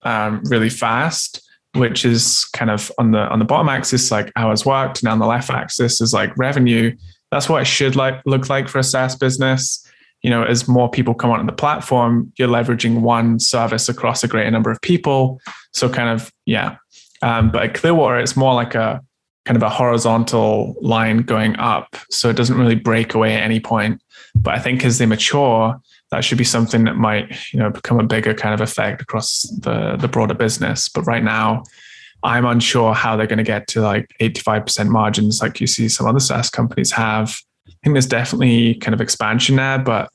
S4: um, really fast, which is kind of on the on the bottom axis like hours worked, and on the left axis is like revenue. that's what it should like look like for a SaaS business. You know, as more people come onto the platform, you're leveraging one service across a greater number of people. So kind of yeah. Um, but at Clearwater, it's more like a kind of a horizontal line going up. So it doesn't really break away at any point. But I think as they mature, that should be something that might, you know, become a bigger kind of effect across the the broader business. But right now, I'm unsure how they're going to get to like 85% margins like you see some other SaaS companies have. I think there's definitely kind of expansion there, but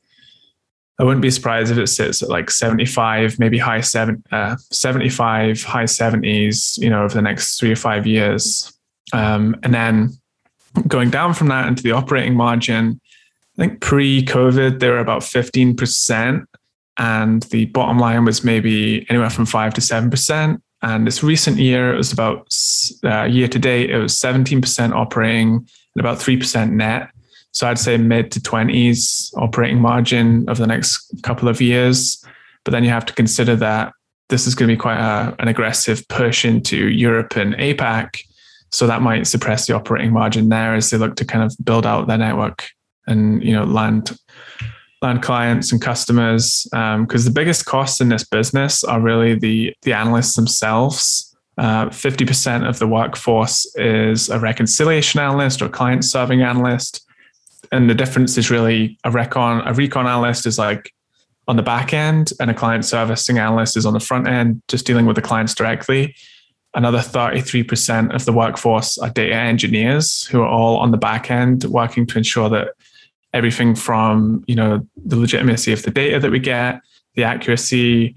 S4: I wouldn't be surprised if it sits at like 75, maybe high seven, uh, 75, high 70s, you know, over the next three or five years. Um, and then going down from that into the operating margin, I think pre COVID, they were about 15%. And the bottom line was maybe anywhere from 5 to 7%. And this recent year, it was about uh, year to date, it was 17% operating and about 3% net. So I'd say mid to 20s operating margin over the next couple of years. But then you have to consider that this is going to be quite a, an aggressive push into Europe and APAC. So that might suppress the operating margin there as they look to kind of build out their network and you know land land clients and customers because um, the biggest costs in this business are really the the analysts themselves. Uh, 50% of the workforce is a reconciliation analyst or client serving analyst. And the difference is really a recon, a recon analyst is like on the back end, and a client servicing analyst is on the front end, just dealing with the clients directly. Another 33% of the workforce are data engineers who are all on the back end working to ensure that everything from you know the legitimacy of the data that we get, the accuracy,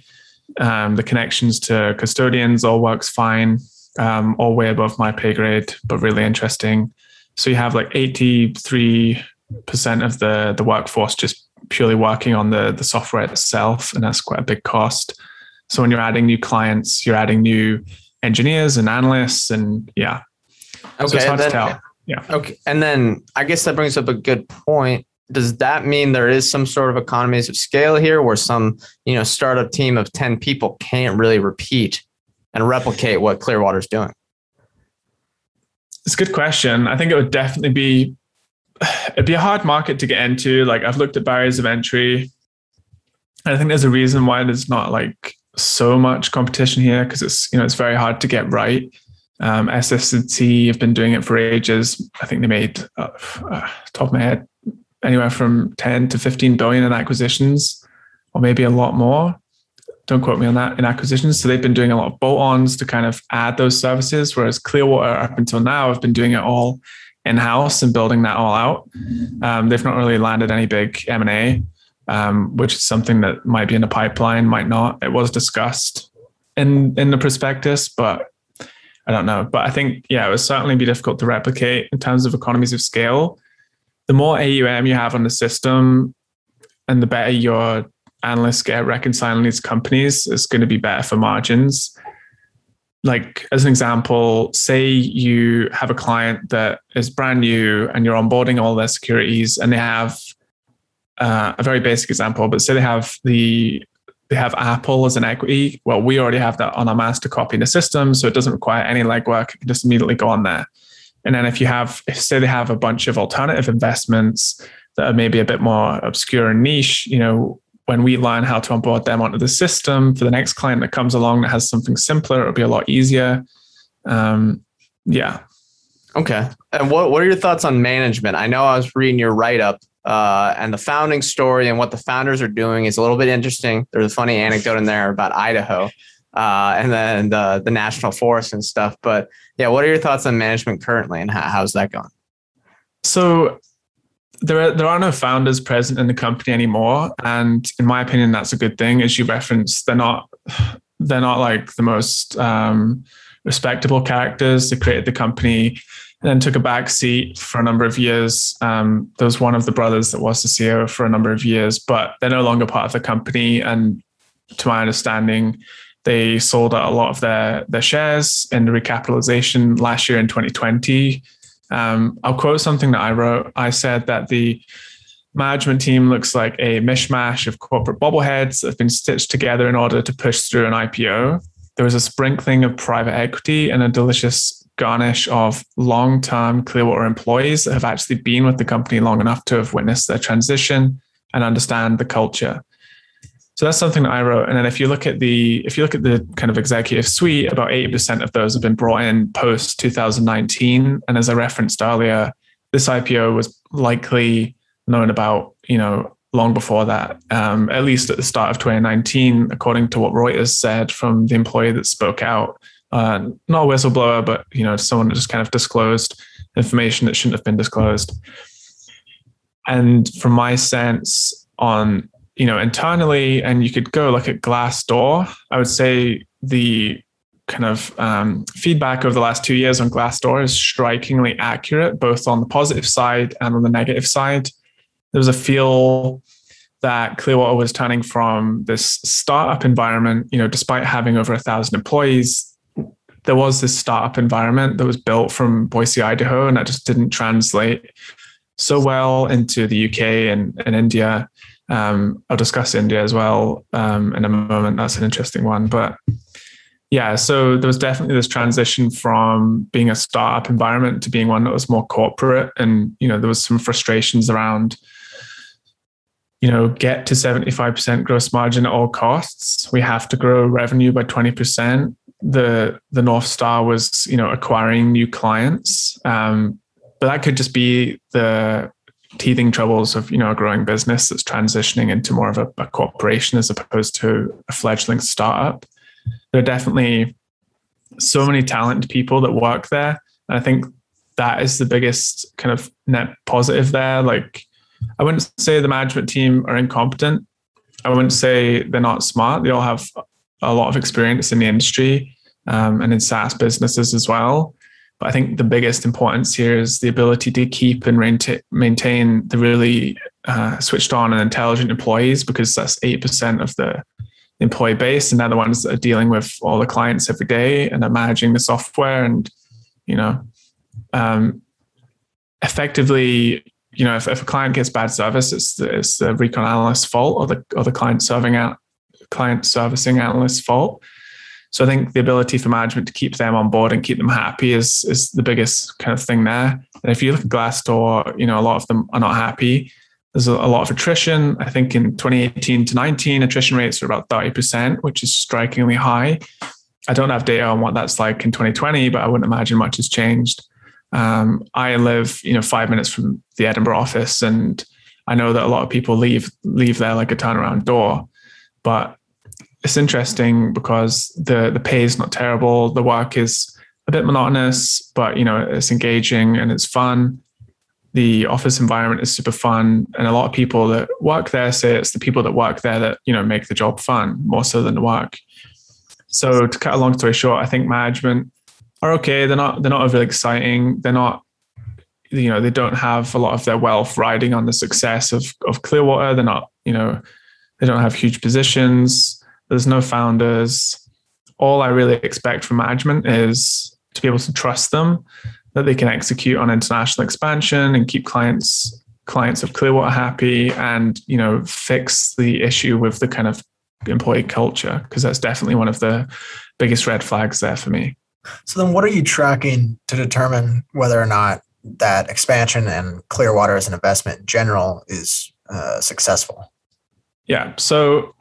S4: um, the connections to custodians all works fine, um, all way above my pay grade, but really interesting. So you have like 83% of the, the workforce just purely working on the, the software itself, and that's quite a big cost. So when you're adding new clients, you're adding new engineers and analysts, and yeah.
S2: Okay, so it's hard to tell.
S4: Yeah.
S2: Okay. And then I guess that brings up a good point. Does that mean there is some sort of economies of scale here where some, you know, startup team of 10 people can't really repeat and replicate what Clearwater's doing?
S4: It's a good question. I think it would definitely be it'd be a hard market to get into. Like I've looked at barriers of entry. I think there's a reason why there's not like so much competition here because it's you know it's very hard to get right. Um, SS&C have been doing it for ages. I think they made, uh, uh, top of my head, anywhere from 10 to 15 billion in acquisitions, or maybe a lot more. Don't quote me on that in acquisitions. So they've been doing a lot of bolt-ons to kind of add those services, whereas Clearwater up until now have been doing it all in-house and building that all out. Um, they've not really landed any big M&A, um, which is something that might be in the pipeline, might not. It was discussed in in the prospectus, but I don't know. But I think, yeah, it would certainly be difficult to replicate in terms of economies of scale. The more AUM you have on the system and the better your analysts get reconciling these companies, it's going to be better for margins. Like, as an example, say you have a client that is brand new and you're onboarding all their securities and they have uh, a very basic example, but say they have the they have Apple as an equity. Well, we already have that on our master copy in the system, so it doesn't require any legwork. You can just immediately go on there. And then if you have, if say they have a bunch of alternative investments that are maybe a bit more obscure and niche, you know, when we learn how to onboard them onto the system for the next client that comes along that has something simpler, it'll be a lot easier. Um, yeah.
S2: Okay. And what, what are your thoughts on management? I know I was reading your write up uh, and the founding story and what the founders are doing is a little bit interesting. There's a funny anecdote in there about Idaho uh, and then the, the national forest and stuff. But yeah, what are your thoughts on management currently and how, how's that going?
S4: So there are, there are no founders present in the company anymore. And in my opinion, that's a good thing. As you referenced, they're not, they're not like the most um, respectable characters. They created the company and then took a back seat for a number of years. Um, there was one of the brothers that was the CEO for a number of years, but they're no longer part of the company. And to my understanding, they sold out a lot of their their shares in the recapitalization last year in 2020. Um, I'll quote something that I wrote. I said that the management team looks like a mishmash of corporate bobbleheads that have been stitched together in order to push through an IPO. There was a sprinkling of private equity and a delicious garnish of long-term Clearwater employees that have actually been with the company long enough to have witnessed their transition and understand the culture. So that's something that I wrote. And then if you look at the if you look at the kind of executive suite, about 80% of those have been brought in post 2019. And as I referenced earlier, this IPO was likely known about, you know, long before that, um, at least at the start of 2019, according to what Reuters said from the employee that spoke out. Uh, not a whistleblower, but you know, someone that just kind of disclosed information that shouldn't have been disclosed. And from my sense on, you know, internally, and you could go look at Glassdoor, I would say the kind of um, feedback over the last two years on Glassdoor is strikingly accurate, both on the positive side and on the negative side. There was a feel that Clearwater was turning from this startup environment, you know, despite having over a thousand employees, there was this startup environment that was built from Boise, Idaho, and that just didn't translate so well into the UK and, and India. Um, I'll discuss India as well um, in a moment. That's an interesting one. But yeah, so there was definitely this transition from being a startup environment to being one that was more corporate. And, you know, there was some frustrations around, you know, get to 75% gross margin at all costs. We have to grow revenue by 20%. The the North Star was, you know, acquiring new clients. Um, but that could just be the teething troubles of you know a growing business that's transitioning into more of a, a corporation as opposed to a fledgling startup. There are definitely so many talented people that work there, and I think that is the biggest kind of net positive there. Like, I wouldn't say the management team are incompetent. I wouldn't say they're not smart. They all have a lot of experience in the industry um, and in SaaS businesses as well. But I think the biggest importance here is the ability to keep and maintain the really uh, switched on and intelligent employees because that's 8% of the employee base and they're the ones that are dealing with all the clients every day and are managing the software and, you know, um, effectively, you know, if, if a client gets bad service, it's the, it's the recon analyst's fault or the, or the client serving out client servicing analyst's fault. So I think the ability for management to keep them on board and keep them happy is is the biggest kind of thing there. And if you look at Glassdoor, you know, a lot of them are not happy. There's a, lot of attrition. I think in 2018 to 19, attrition rates are about 30%, which is strikingly high. I don't have data on what that's like in 2020, but I wouldn't imagine much has changed. Um, I live, you know, five minutes from the Edinburgh office, and I know that a lot of people leave leave there like a turnaround door. But it's interesting because the the pay is not terrible. The work is a bit monotonous, but you know it's engaging and it's fun. The office environment is super fun, and a lot of people that work there say it's the people that work there that you know make the job fun more so than the work. So to cut a long story short, I think management are okay. They're not they're not overly exciting. They're not you know they don't have a lot of their wealth riding on the success of of Clearwater. They're not you know they don't have huge positions there's no founders. All I really expect from management is to be able to trust them that they can execute on international expansion and keep clients clients of Clearwater happy and you know fix the issue with the kind of employee culture because that's definitely one of the biggest red flags there for me.
S1: So then what are you tracking to determine whether or not that expansion and Clearwater as an investment in general is uh, successful?
S4: Yeah. So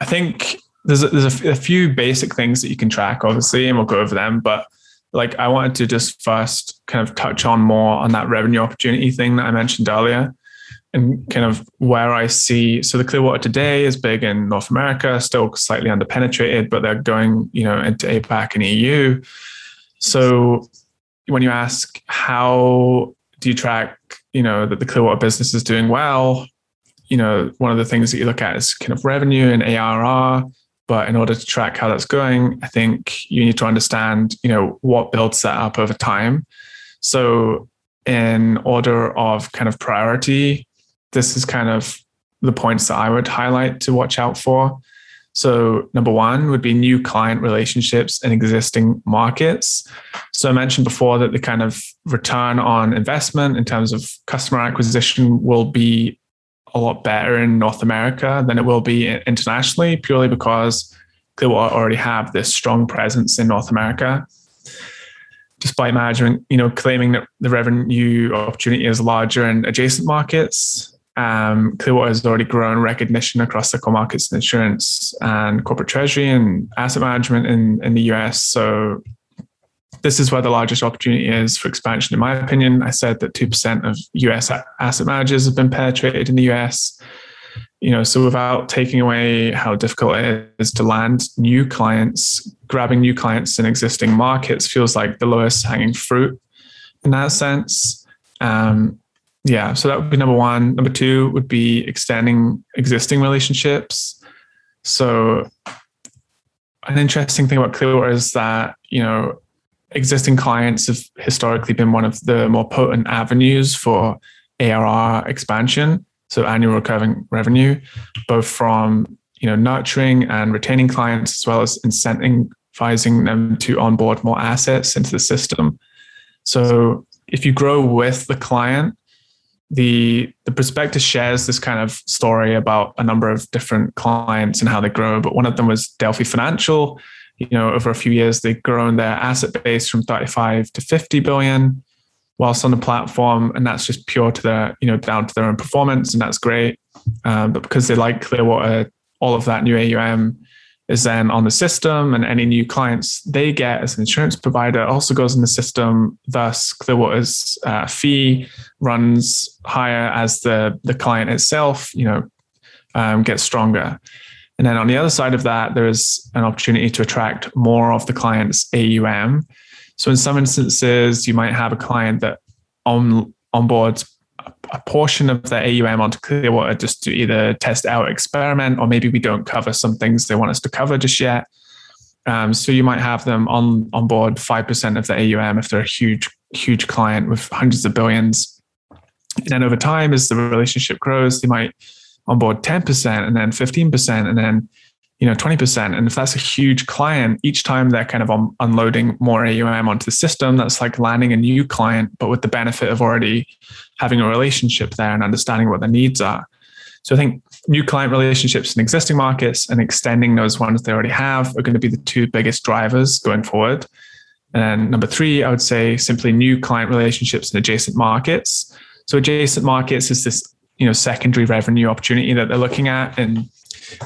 S4: I think there's a, there's a, a few basic things that you can track, obviously, and we'll go over them. But like, I wanted to just first kind of touch on more on that revenue opportunity thing that I mentioned earlier, and kind of where I see. So the Clearwater today is big in North America, still slightly underpenetrated, but they're going, you know, into APAC and EU. So when you ask how do you track, you know, that the Clearwater business is doing well, you know, one of the things that you look at is kind of revenue and ARR. But in order to track how that's going, I think you need to understand, you know, what builds that up over time. So in order of kind of priority, this is kind of the points that I would highlight to watch out for. So, number one would be new client relationships in existing markets. So, I mentioned before that the kind of return on investment in terms of customer acquisition will be a lot better in North America than it will be internationally, purely because they will already have this strong presence in North America. despite management, you know, claiming that the revenue opportunity is larger in adjacent markets. Um, Clearwater has already grown recognition across the core markets in insurance and corporate treasury and asset management in, in the US. So this is where the largest opportunity is for expansion, in my opinion. I said that 2% of US asset managers have been penetrated in the US you know so without taking away how difficult it is to land new clients grabbing new clients in existing markets feels like the lowest hanging fruit in that sense um, yeah so that would be number one number two would be extending existing relationships so an interesting thing about clearwater is that you know existing clients have historically been one of the more potent avenues for arr expansion so annual recurring revenue, both from you know nurturing and retaining clients as well as incentivizing them to onboard more assets into the system. So if you grow with the client, the the prospectus shares this kind of story about a number of different clients and how they grow. But one of them was Delphi Financial. You know, over a few years, they've grown their asset base from 35 to 50 billion whilst on the platform, and that's just pure to their, you know, down to their own performance, and that's great. Um, but because they like Clearwater, all of that new AUM is then on the system, and any new clients they get as an insurance provider also goes in the system. Thus, Clearwater's uh, fee runs higher as the the client itself, you know, um, gets stronger. And then on the other side of that, there is an opportunity to attract more of the client's AUM so in some instances, you might have a client that on onboards a portion of their AUM onto Clearwater just to either test out, experiment, or maybe we don't cover some things they want us to cover just yet. Um, so you might have them on on board five percent of the AUM if they're a huge huge client with hundreds of billions. And then over time, as the relationship grows, they might onboard ten percent, and then fifteen percent, and then you know 20% and if that's a huge client each time they're kind of un- unloading more aum onto the system that's like landing a new client but with the benefit of already having a relationship there and understanding what their needs are. So i think new client relationships in existing markets and extending those ones they already have are going to be the two biggest drivers going forward. And number three i would say simply new client relationships in adjacent markets. So adjacent markets is this you know secondary revenue opportunity that they're looking at and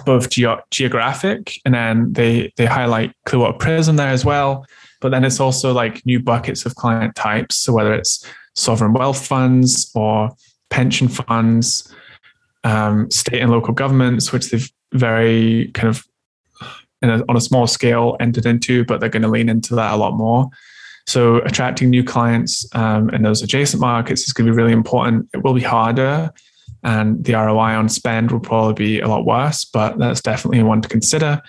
S4: both ge- geographic and then they they highlight Clearwater Prism there as well. But then it's also like new buckets of client types. So whether it's sovereign wealth funds or pension funds, um, state and local governments, which they've very kind of a, on a small scale entered into, but they're going to lean into that a lot more. So attracting new clients um, in those adjacent markets is going to be really important. It will be harder and the ROI on spend will probably be a lot worse, but that's definitely one to consider.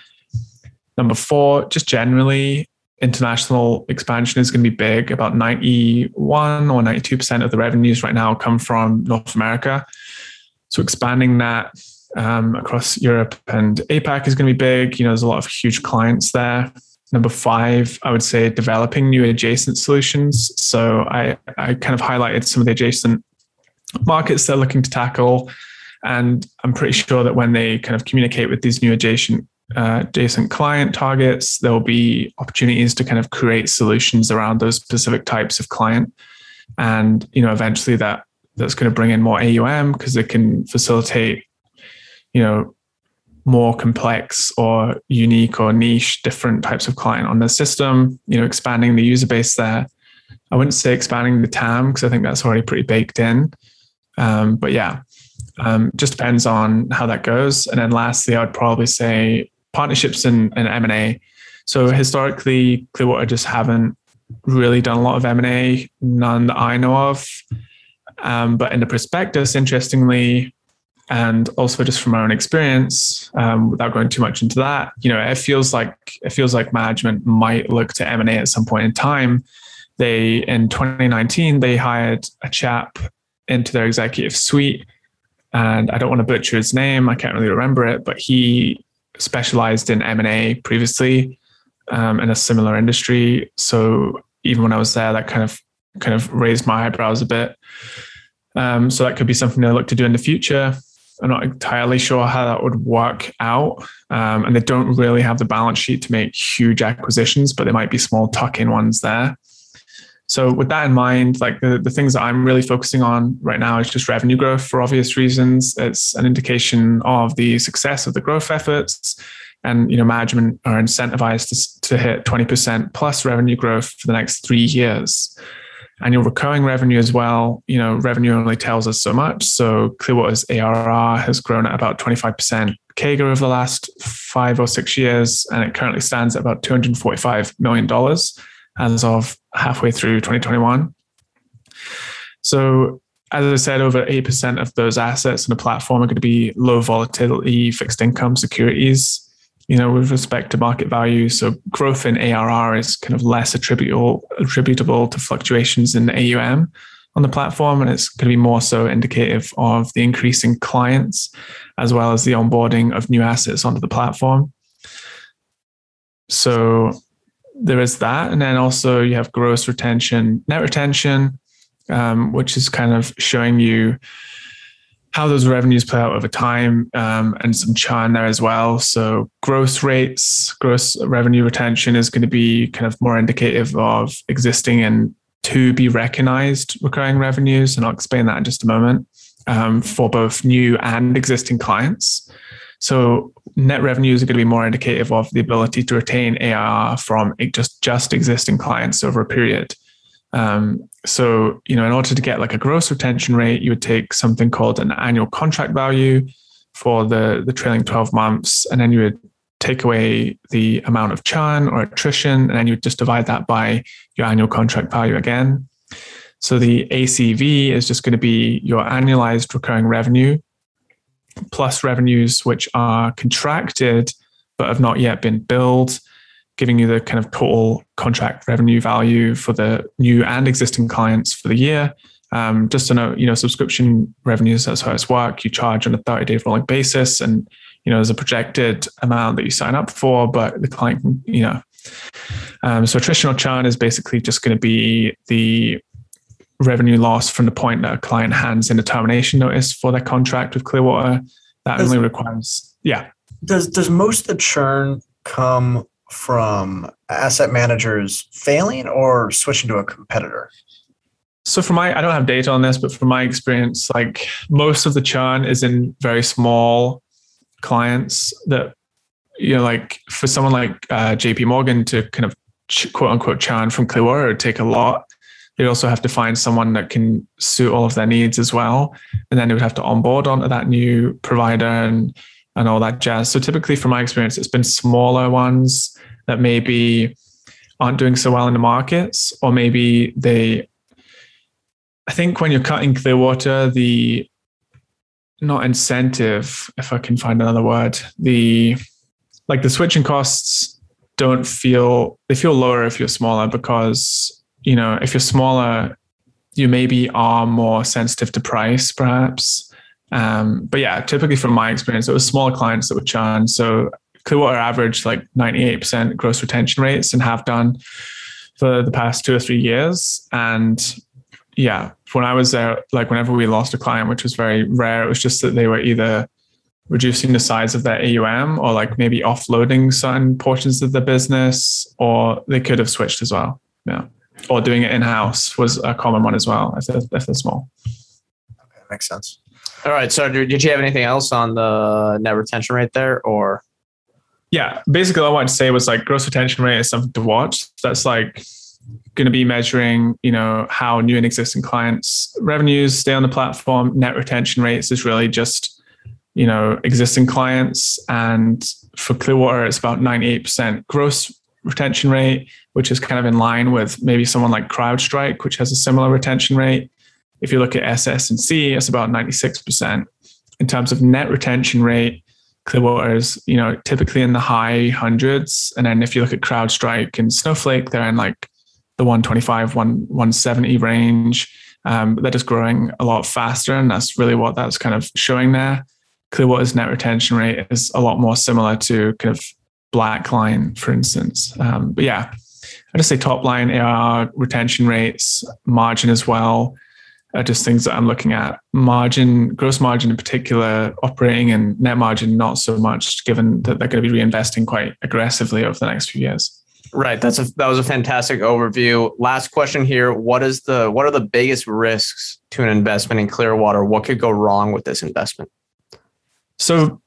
S4: Number four, just generally, international expansion is going to be big. About 91 or 92% of the revenues right now come from North America. So expanding that um, across Europe and APAC is going to be big. You know, there's a lot of huge clients there. Number five, I would say developing new adjacent solutions. So I, I kind of highlighted some of the adjacent markets they're looking to tackle. And I'm pretty sure that when they kind of communicate with these new adjacent uh, adjacent client targets, there'll be opportunities to kind of create solutions around those specific types of client. And you know, eventually that that's going to bring in more AUM because it can facilitate, you know, more complex or unique or niche different types of client on the system. You know, expanding the user base there. I wouldn't say expanding the TAM because I think that's already pretty baked in. Um, but yeah, um, just depends on how that goes. And then lastly, I would probably say partnerships and, and M&A. So historically, Clearwater just haven't really done a lot of M&A, none that I know of. Um, but in the prospectus, interestingly, and also just from our own experience, um, without going too much into that, you know, it feels like it feels like management might look to M and A at some point in time. They in 2019 they hired a chap into their executive suite. And I don't want to butcher his name. I can't really remember it, but he specialized in M&A previously um, in a similar industry. So even when I was there, that kind of kind of raised my eyebrows a bit. Um, so that could be something they look to do in the future. I'm not entirely sure how that would work out. Um, and they don't really have the balance sheet to make huge acquisitions, but there might be small tuck in ones there. So with that in mind, like the, the things that I'm really focusing on right now is just revenue growth for obvious reasons. It's an indication of the success of the growth efforts. And you know, management are incentivized to, to hit 20% plus revenue growth for the next three years. Annual recurring revenue as well. You know, revenue only tells us so much. So Clearwater's ARR has grown at about 25% CAGR over the last five or six years, and it currently stands at about $245 million as of halfway through 2021. So, as I said, over 8% of those assets in the platform are going to be low volatility fixed income securities, you know, with respect to market value. So, growth in ARR is kind of less attributable, attributable to fluctuations in AUM on the platform, and it's going to be more so indicative of the increasing clients as well as the onboarding of new assets onto the platform. So, there is that. And then also you have gross retention, net retention, um, which is kind of showing you how those revenues play out over time um, and some churn there as well. So gross rates, gross revenue retention is going to be kind of more indicative of existing and to be recognized recurring revenues. And I'll explain that in just a moment um, for both new and existing clients. So net revenues are going to be more indicative of the ability to retain ARR from just just existing clients over a period. Um, so you know, in order to get like a gross retention rate, you would take something called an annual contract value for the the trailing twelve months, and then you would take away the amount of churn or attrition, and then you would just divide that by your annual contract value again. So the ACV is just going to be your annualized recurring revenue plus revenues which are contracted but have not yet been billed, giving you the kind of total contract revenue value for the new and existing clients for the year. Um, just to know, you know, subscription revenues, that's how it's work. You charge on a 30 day rolling basis and, you know, there's a projected amount that you sign up for, but the client, you know, um, so attritional churn is basically just going to be the revenue loss from the point that a client hands in a termination notice for their contract with Clearwater. That does, only requires, yeah.
S1: Does does most of the churn come from asset managers failing or switching to a competitor?
S4: So for my, I don't have data on this, but from my experience, like most of the churn is in very small clients that, you know, like for someone like uh, JP Morgan to kind of quote unquote churn from Clearwater, it would take a lot they also have to find someone that can suit all of their needs as well. And then they would have to onboard onto that new provider and and all that jazz. So typically from my experience, it's been smaller ones that maybe aren't doing so well in the markets, or maybe they I think when you're cutting Clearwater, the not incentive, if I can find another word, the like the switching costs don't feel they feel lower if you're smaller because you know, if you're smaller, you maybe are more sensitive to price, perhaps. Um, but yeah, typically from my experience, it was smaller clients that would churn. So Clearwater averaged like 98% gross retention rates and have done for the past two or three years. And yeah, when I was there, like whenever we lost a client, which was very rare, it was just that they were either reducing the size of their AUM or like maybe offloading certain portions of the business, or they could have switched as well. Yeah or doing it in house was a common one as well if they're, if they're small.
S1: Okay, makes sense.
S2: All right. So, did you have anything else on the net retention rate there, or?
S4: Yeah, basically, all I wanted to say was like gross retention rate is something to watch. That's like going to be measuring, you know, how new and existing clients' revenues stay on the platform. Net retention rates is really just, you know, existing clients, and for Clearwater, it's about ninety-eight percent gross retention rate, which is kind of in line with maybe someone like CrowdStrike, which has a similar retention rate. If you look at SS&C, it's about 96%. In terms of net retention rate, Clearwater is, you know, typically in the high hundreds. And then if you look at CrowdStrike and Snowflake, they're in like the 125, 170 range. Um, they're just growing a lot faster. And that's really what that's kind of showing there. Clearwater's net retention rate is a lot more similar to kind of Blackline, for instance. Um, but yeah, I just say top line ARR retention rates, margin as well, are just things that I'm looking at. Margin, gross margin in particular, operating and net margin, not so much, given that they're going to be reinvesting quite aggressively over the next few years.
S2: Right. That's a that was a fantastic overview. Last question here. What is the what are the biggest risks to an investment in Clearwater? What could go wrong with this investment?
S4: So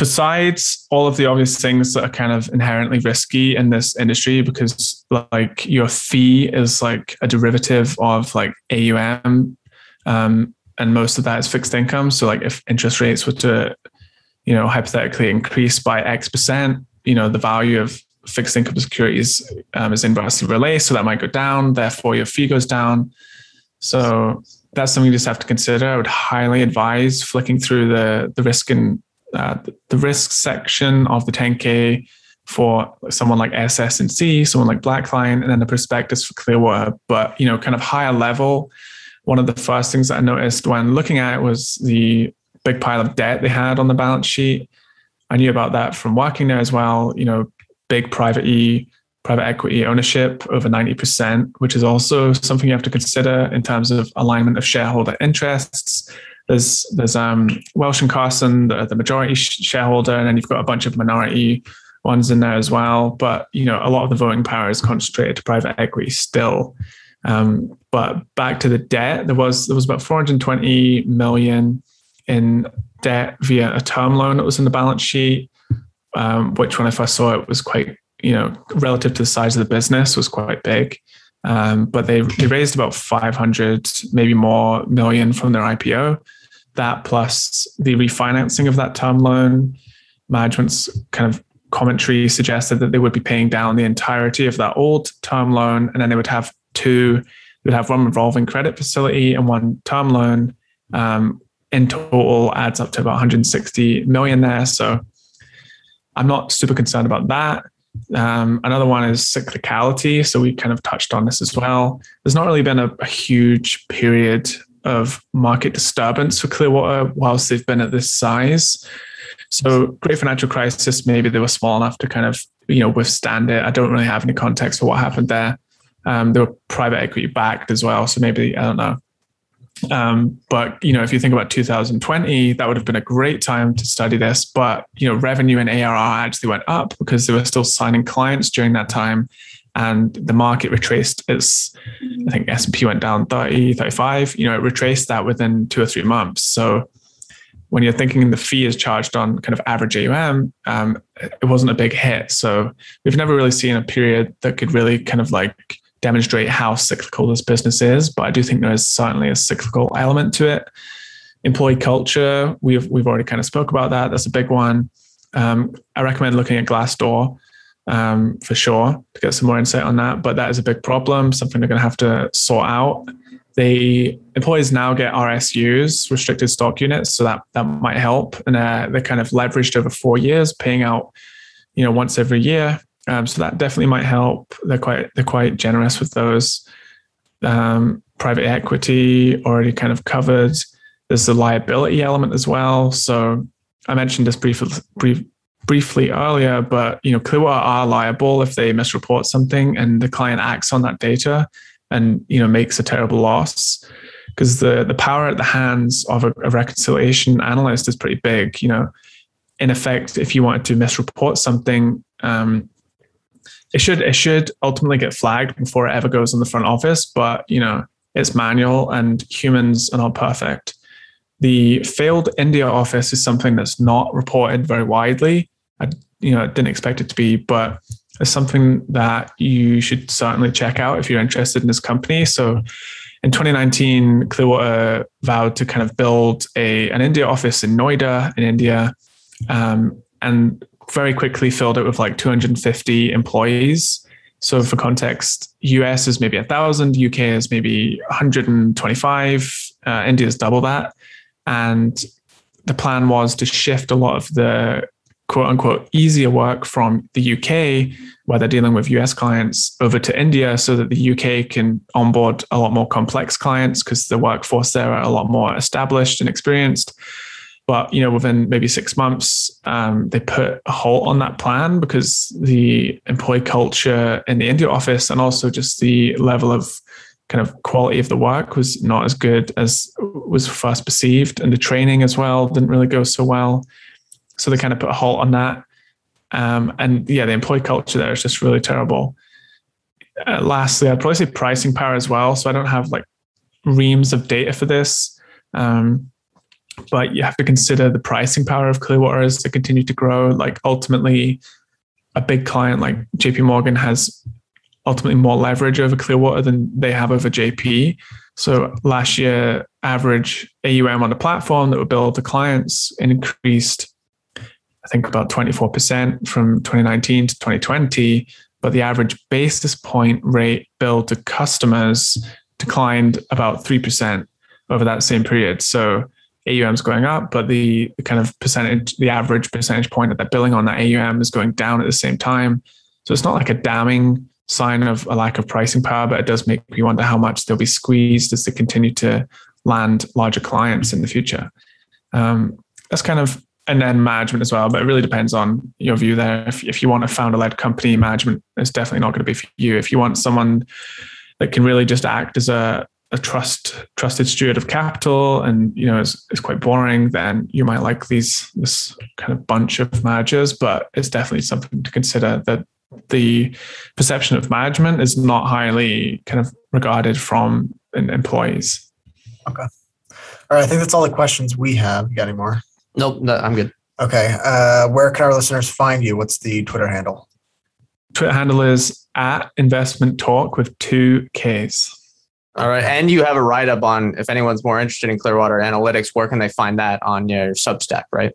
S4: besides all of the obvious things that are kind of inherently risky in this industry because like your fee is like a derivative of like AUM um, and most of that is fixed income. So like if interest rates were to you know hypothetically increase by x percent you know the value of fixed income securities um, is inversely related so that might go down therefore your fee goes down. So that's something you just have to consider. I would highly advise flicking through the the risk and uh, the risk section of the 10K for someone like SS&C, someone like Blackline, and then the prospectus for Clearwater. But you know, kind of higher level, one of the first things that I noticed when looking at it was the big pile of debt they had on the balance sheet. I knew about that from working there as well. You know, big private e private equity ownership over 90%, which is also something you have to consider in terms of alignment of shareholder interests there's there's um, Welsh and Carson, the, the majority shareholder, and then you've got a bunch of minority ones in there as well. But you know, a lot of the voting power is concentrated to private equity still. Um, but back to the debt, there was there was about 420 million in debt via a term loan that was in the balance sheet, um, which when I first saw it was quite you know relative to the size of the business was quite big. Um, but they they raised about 500, maybe more million from their IPO that plus the refinancing of that term loan, management's kind of commentary suggested that they would be paying down the entirety of that old term loan, and then they would have two, they would have one revolving credit facility and one term loan. Um, in total, adds up to about 160 million there. So I'm not super concerned about that. Um, another one is cyclicality. So we kind of touched on this as well. There's not really been a, a huge period of market disturbance for Clearwater whilst they've been at this size. So great financial crisis, maybe they were small enough to kind of, you know, withstand it. I don't really have any context for what happened there. Um, they were private equity backed as well. So maybe, I don't know. Um, but you know, if you think about 2020, that would have been a great time to study this. But you know, revenue and ARR actually went up because they were still signing clients during that time and the market retraced its i think s&p went down 30 35 you know it retraced that within two or three months. So when you're thinking the fee is charged on kind of average aum um, it wasn't a big hit. So we've never really seen a period that could really kind of like demonstrate how cyclical this business is but i do think there is certainly a cyclical element to it. Employee culture we've we've already kind of spoke about that. That's a big one. Um, i recommend looking at glassdoor um, for sure to get some more insight on that. But that is a big problem, something they're going to have to sort out. The employees now get RSUs, restricted stock units, so that that might help. And uh, they're kind of leveraged over four years, paying out, you know, once every year. Um, so that definitely might help. They're quite they're quite generous with those. Um, private equity already kind of covered. There's the liability element as well. So I mentioned this briefly, brief, briefly earlier, but you know, Clearwater are liable if they misreport something and the client acts on that data and you know makes a terrible loss. Because the the power at the hands of a, a reconciliation analyst is pretty big. You know, in effect, if you wanted to misreport something, um, it should it should ultimately get flagged before it ever goes in the front office. But you know, it's manual and humans are not perfect. The failed India office is something that's not reported very widely. I you know didn't expect it to be, but it's something that you should certainly check out if you're interested in this company. So in 2019, Clearwater vowed to kind of build a an India office in Noida in India, um, and very quickly filled it with like 250 employees. So for context, US is maybe a thousand, UK is maybe 125, uh, India is double that. And the plan was to shift a lot of the quote unquote easier work from the UK, where they're dealing with US clients, over to India so that the UK can onboard a lot more complex clients because the workforce there are a lot more established and experienced. But you know, within maybe six months, um, they put a halt on that plan because the employee culture in the India office and also just the level of kind of quality of the work was not as good as was first perceived, and the training as well didn't really go so well. So they kind of put a halt on that. Um, and yeah, the employee culture there is just really terrible. uh, lastly, I'd probably say pricing power as well. So I don't have like reams of data for this. Um, but you have to consider the pricing power of Clearwater as to continue to grow. Like ultimately, a big client like JP Morgan has ultimately more leverage over Clearwater than they have over JP. So last year, average AUM on the platform that were billed to clients increased, I think about 24% from 2019 to 2020. But the average basis point rate billed to customers declined about 3% over that same period. So AUM's going up, but the kind of percentage, the average percentage point that they're billing on that AUM is going down at the same time. So it's not like a damning sign of a lack of pricing power, but it does make me wonder how much they'll be squeezed as they continue to land larger clients in the future. Um, that's kind of and then management as well, but it really depends on your view there. If, if you want a founder led company, management is definitely not going to be for you. If you want someone that can really just act as a, a trust trusted steward of capital and you know is, is quite boring, then you might like these this kind of bunch of managers, but it's definitely something to consider that the perception of management is not highly kind of regarded from employees.
S1: Okay. All right. I think that's all the questions we have. You got any more?
S2: Nope. No, I'm good.
S1: Okay. Uh, where can our listeners find you? What's the Twitter handle?
S4: Twitter handle is at investment talk with two Ks.
S2: All right. And you have a write up on if anyone's more interested in Clearwater Analytics, where can they find that on your Substack, right?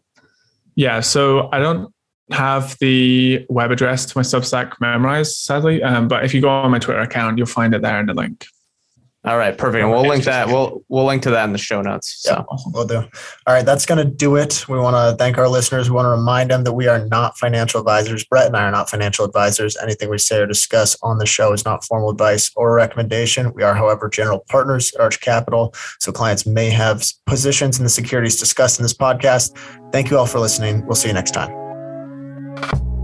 S4: Yeah. So I don't have the web address to my Substack memorized, sadly. Um, but if you go on my Twitter account, you'll find it there in the link.
S2: All right, perfect. And we'll link that. We'll we'll link to that in the show notes. So
S1: yeah, we'll do. All right, that's going to do it. We want to thank our listeners. We want to remind them that we are not financial advisors. Brett and I are not financial advisors. Anything we say or discuss on the show is not formal advice or recommendation. We are, however, general partners at Arch Capital, so clients may have positions in the securities discussed in this podcast. Thank you all for listening. We'll see you next time you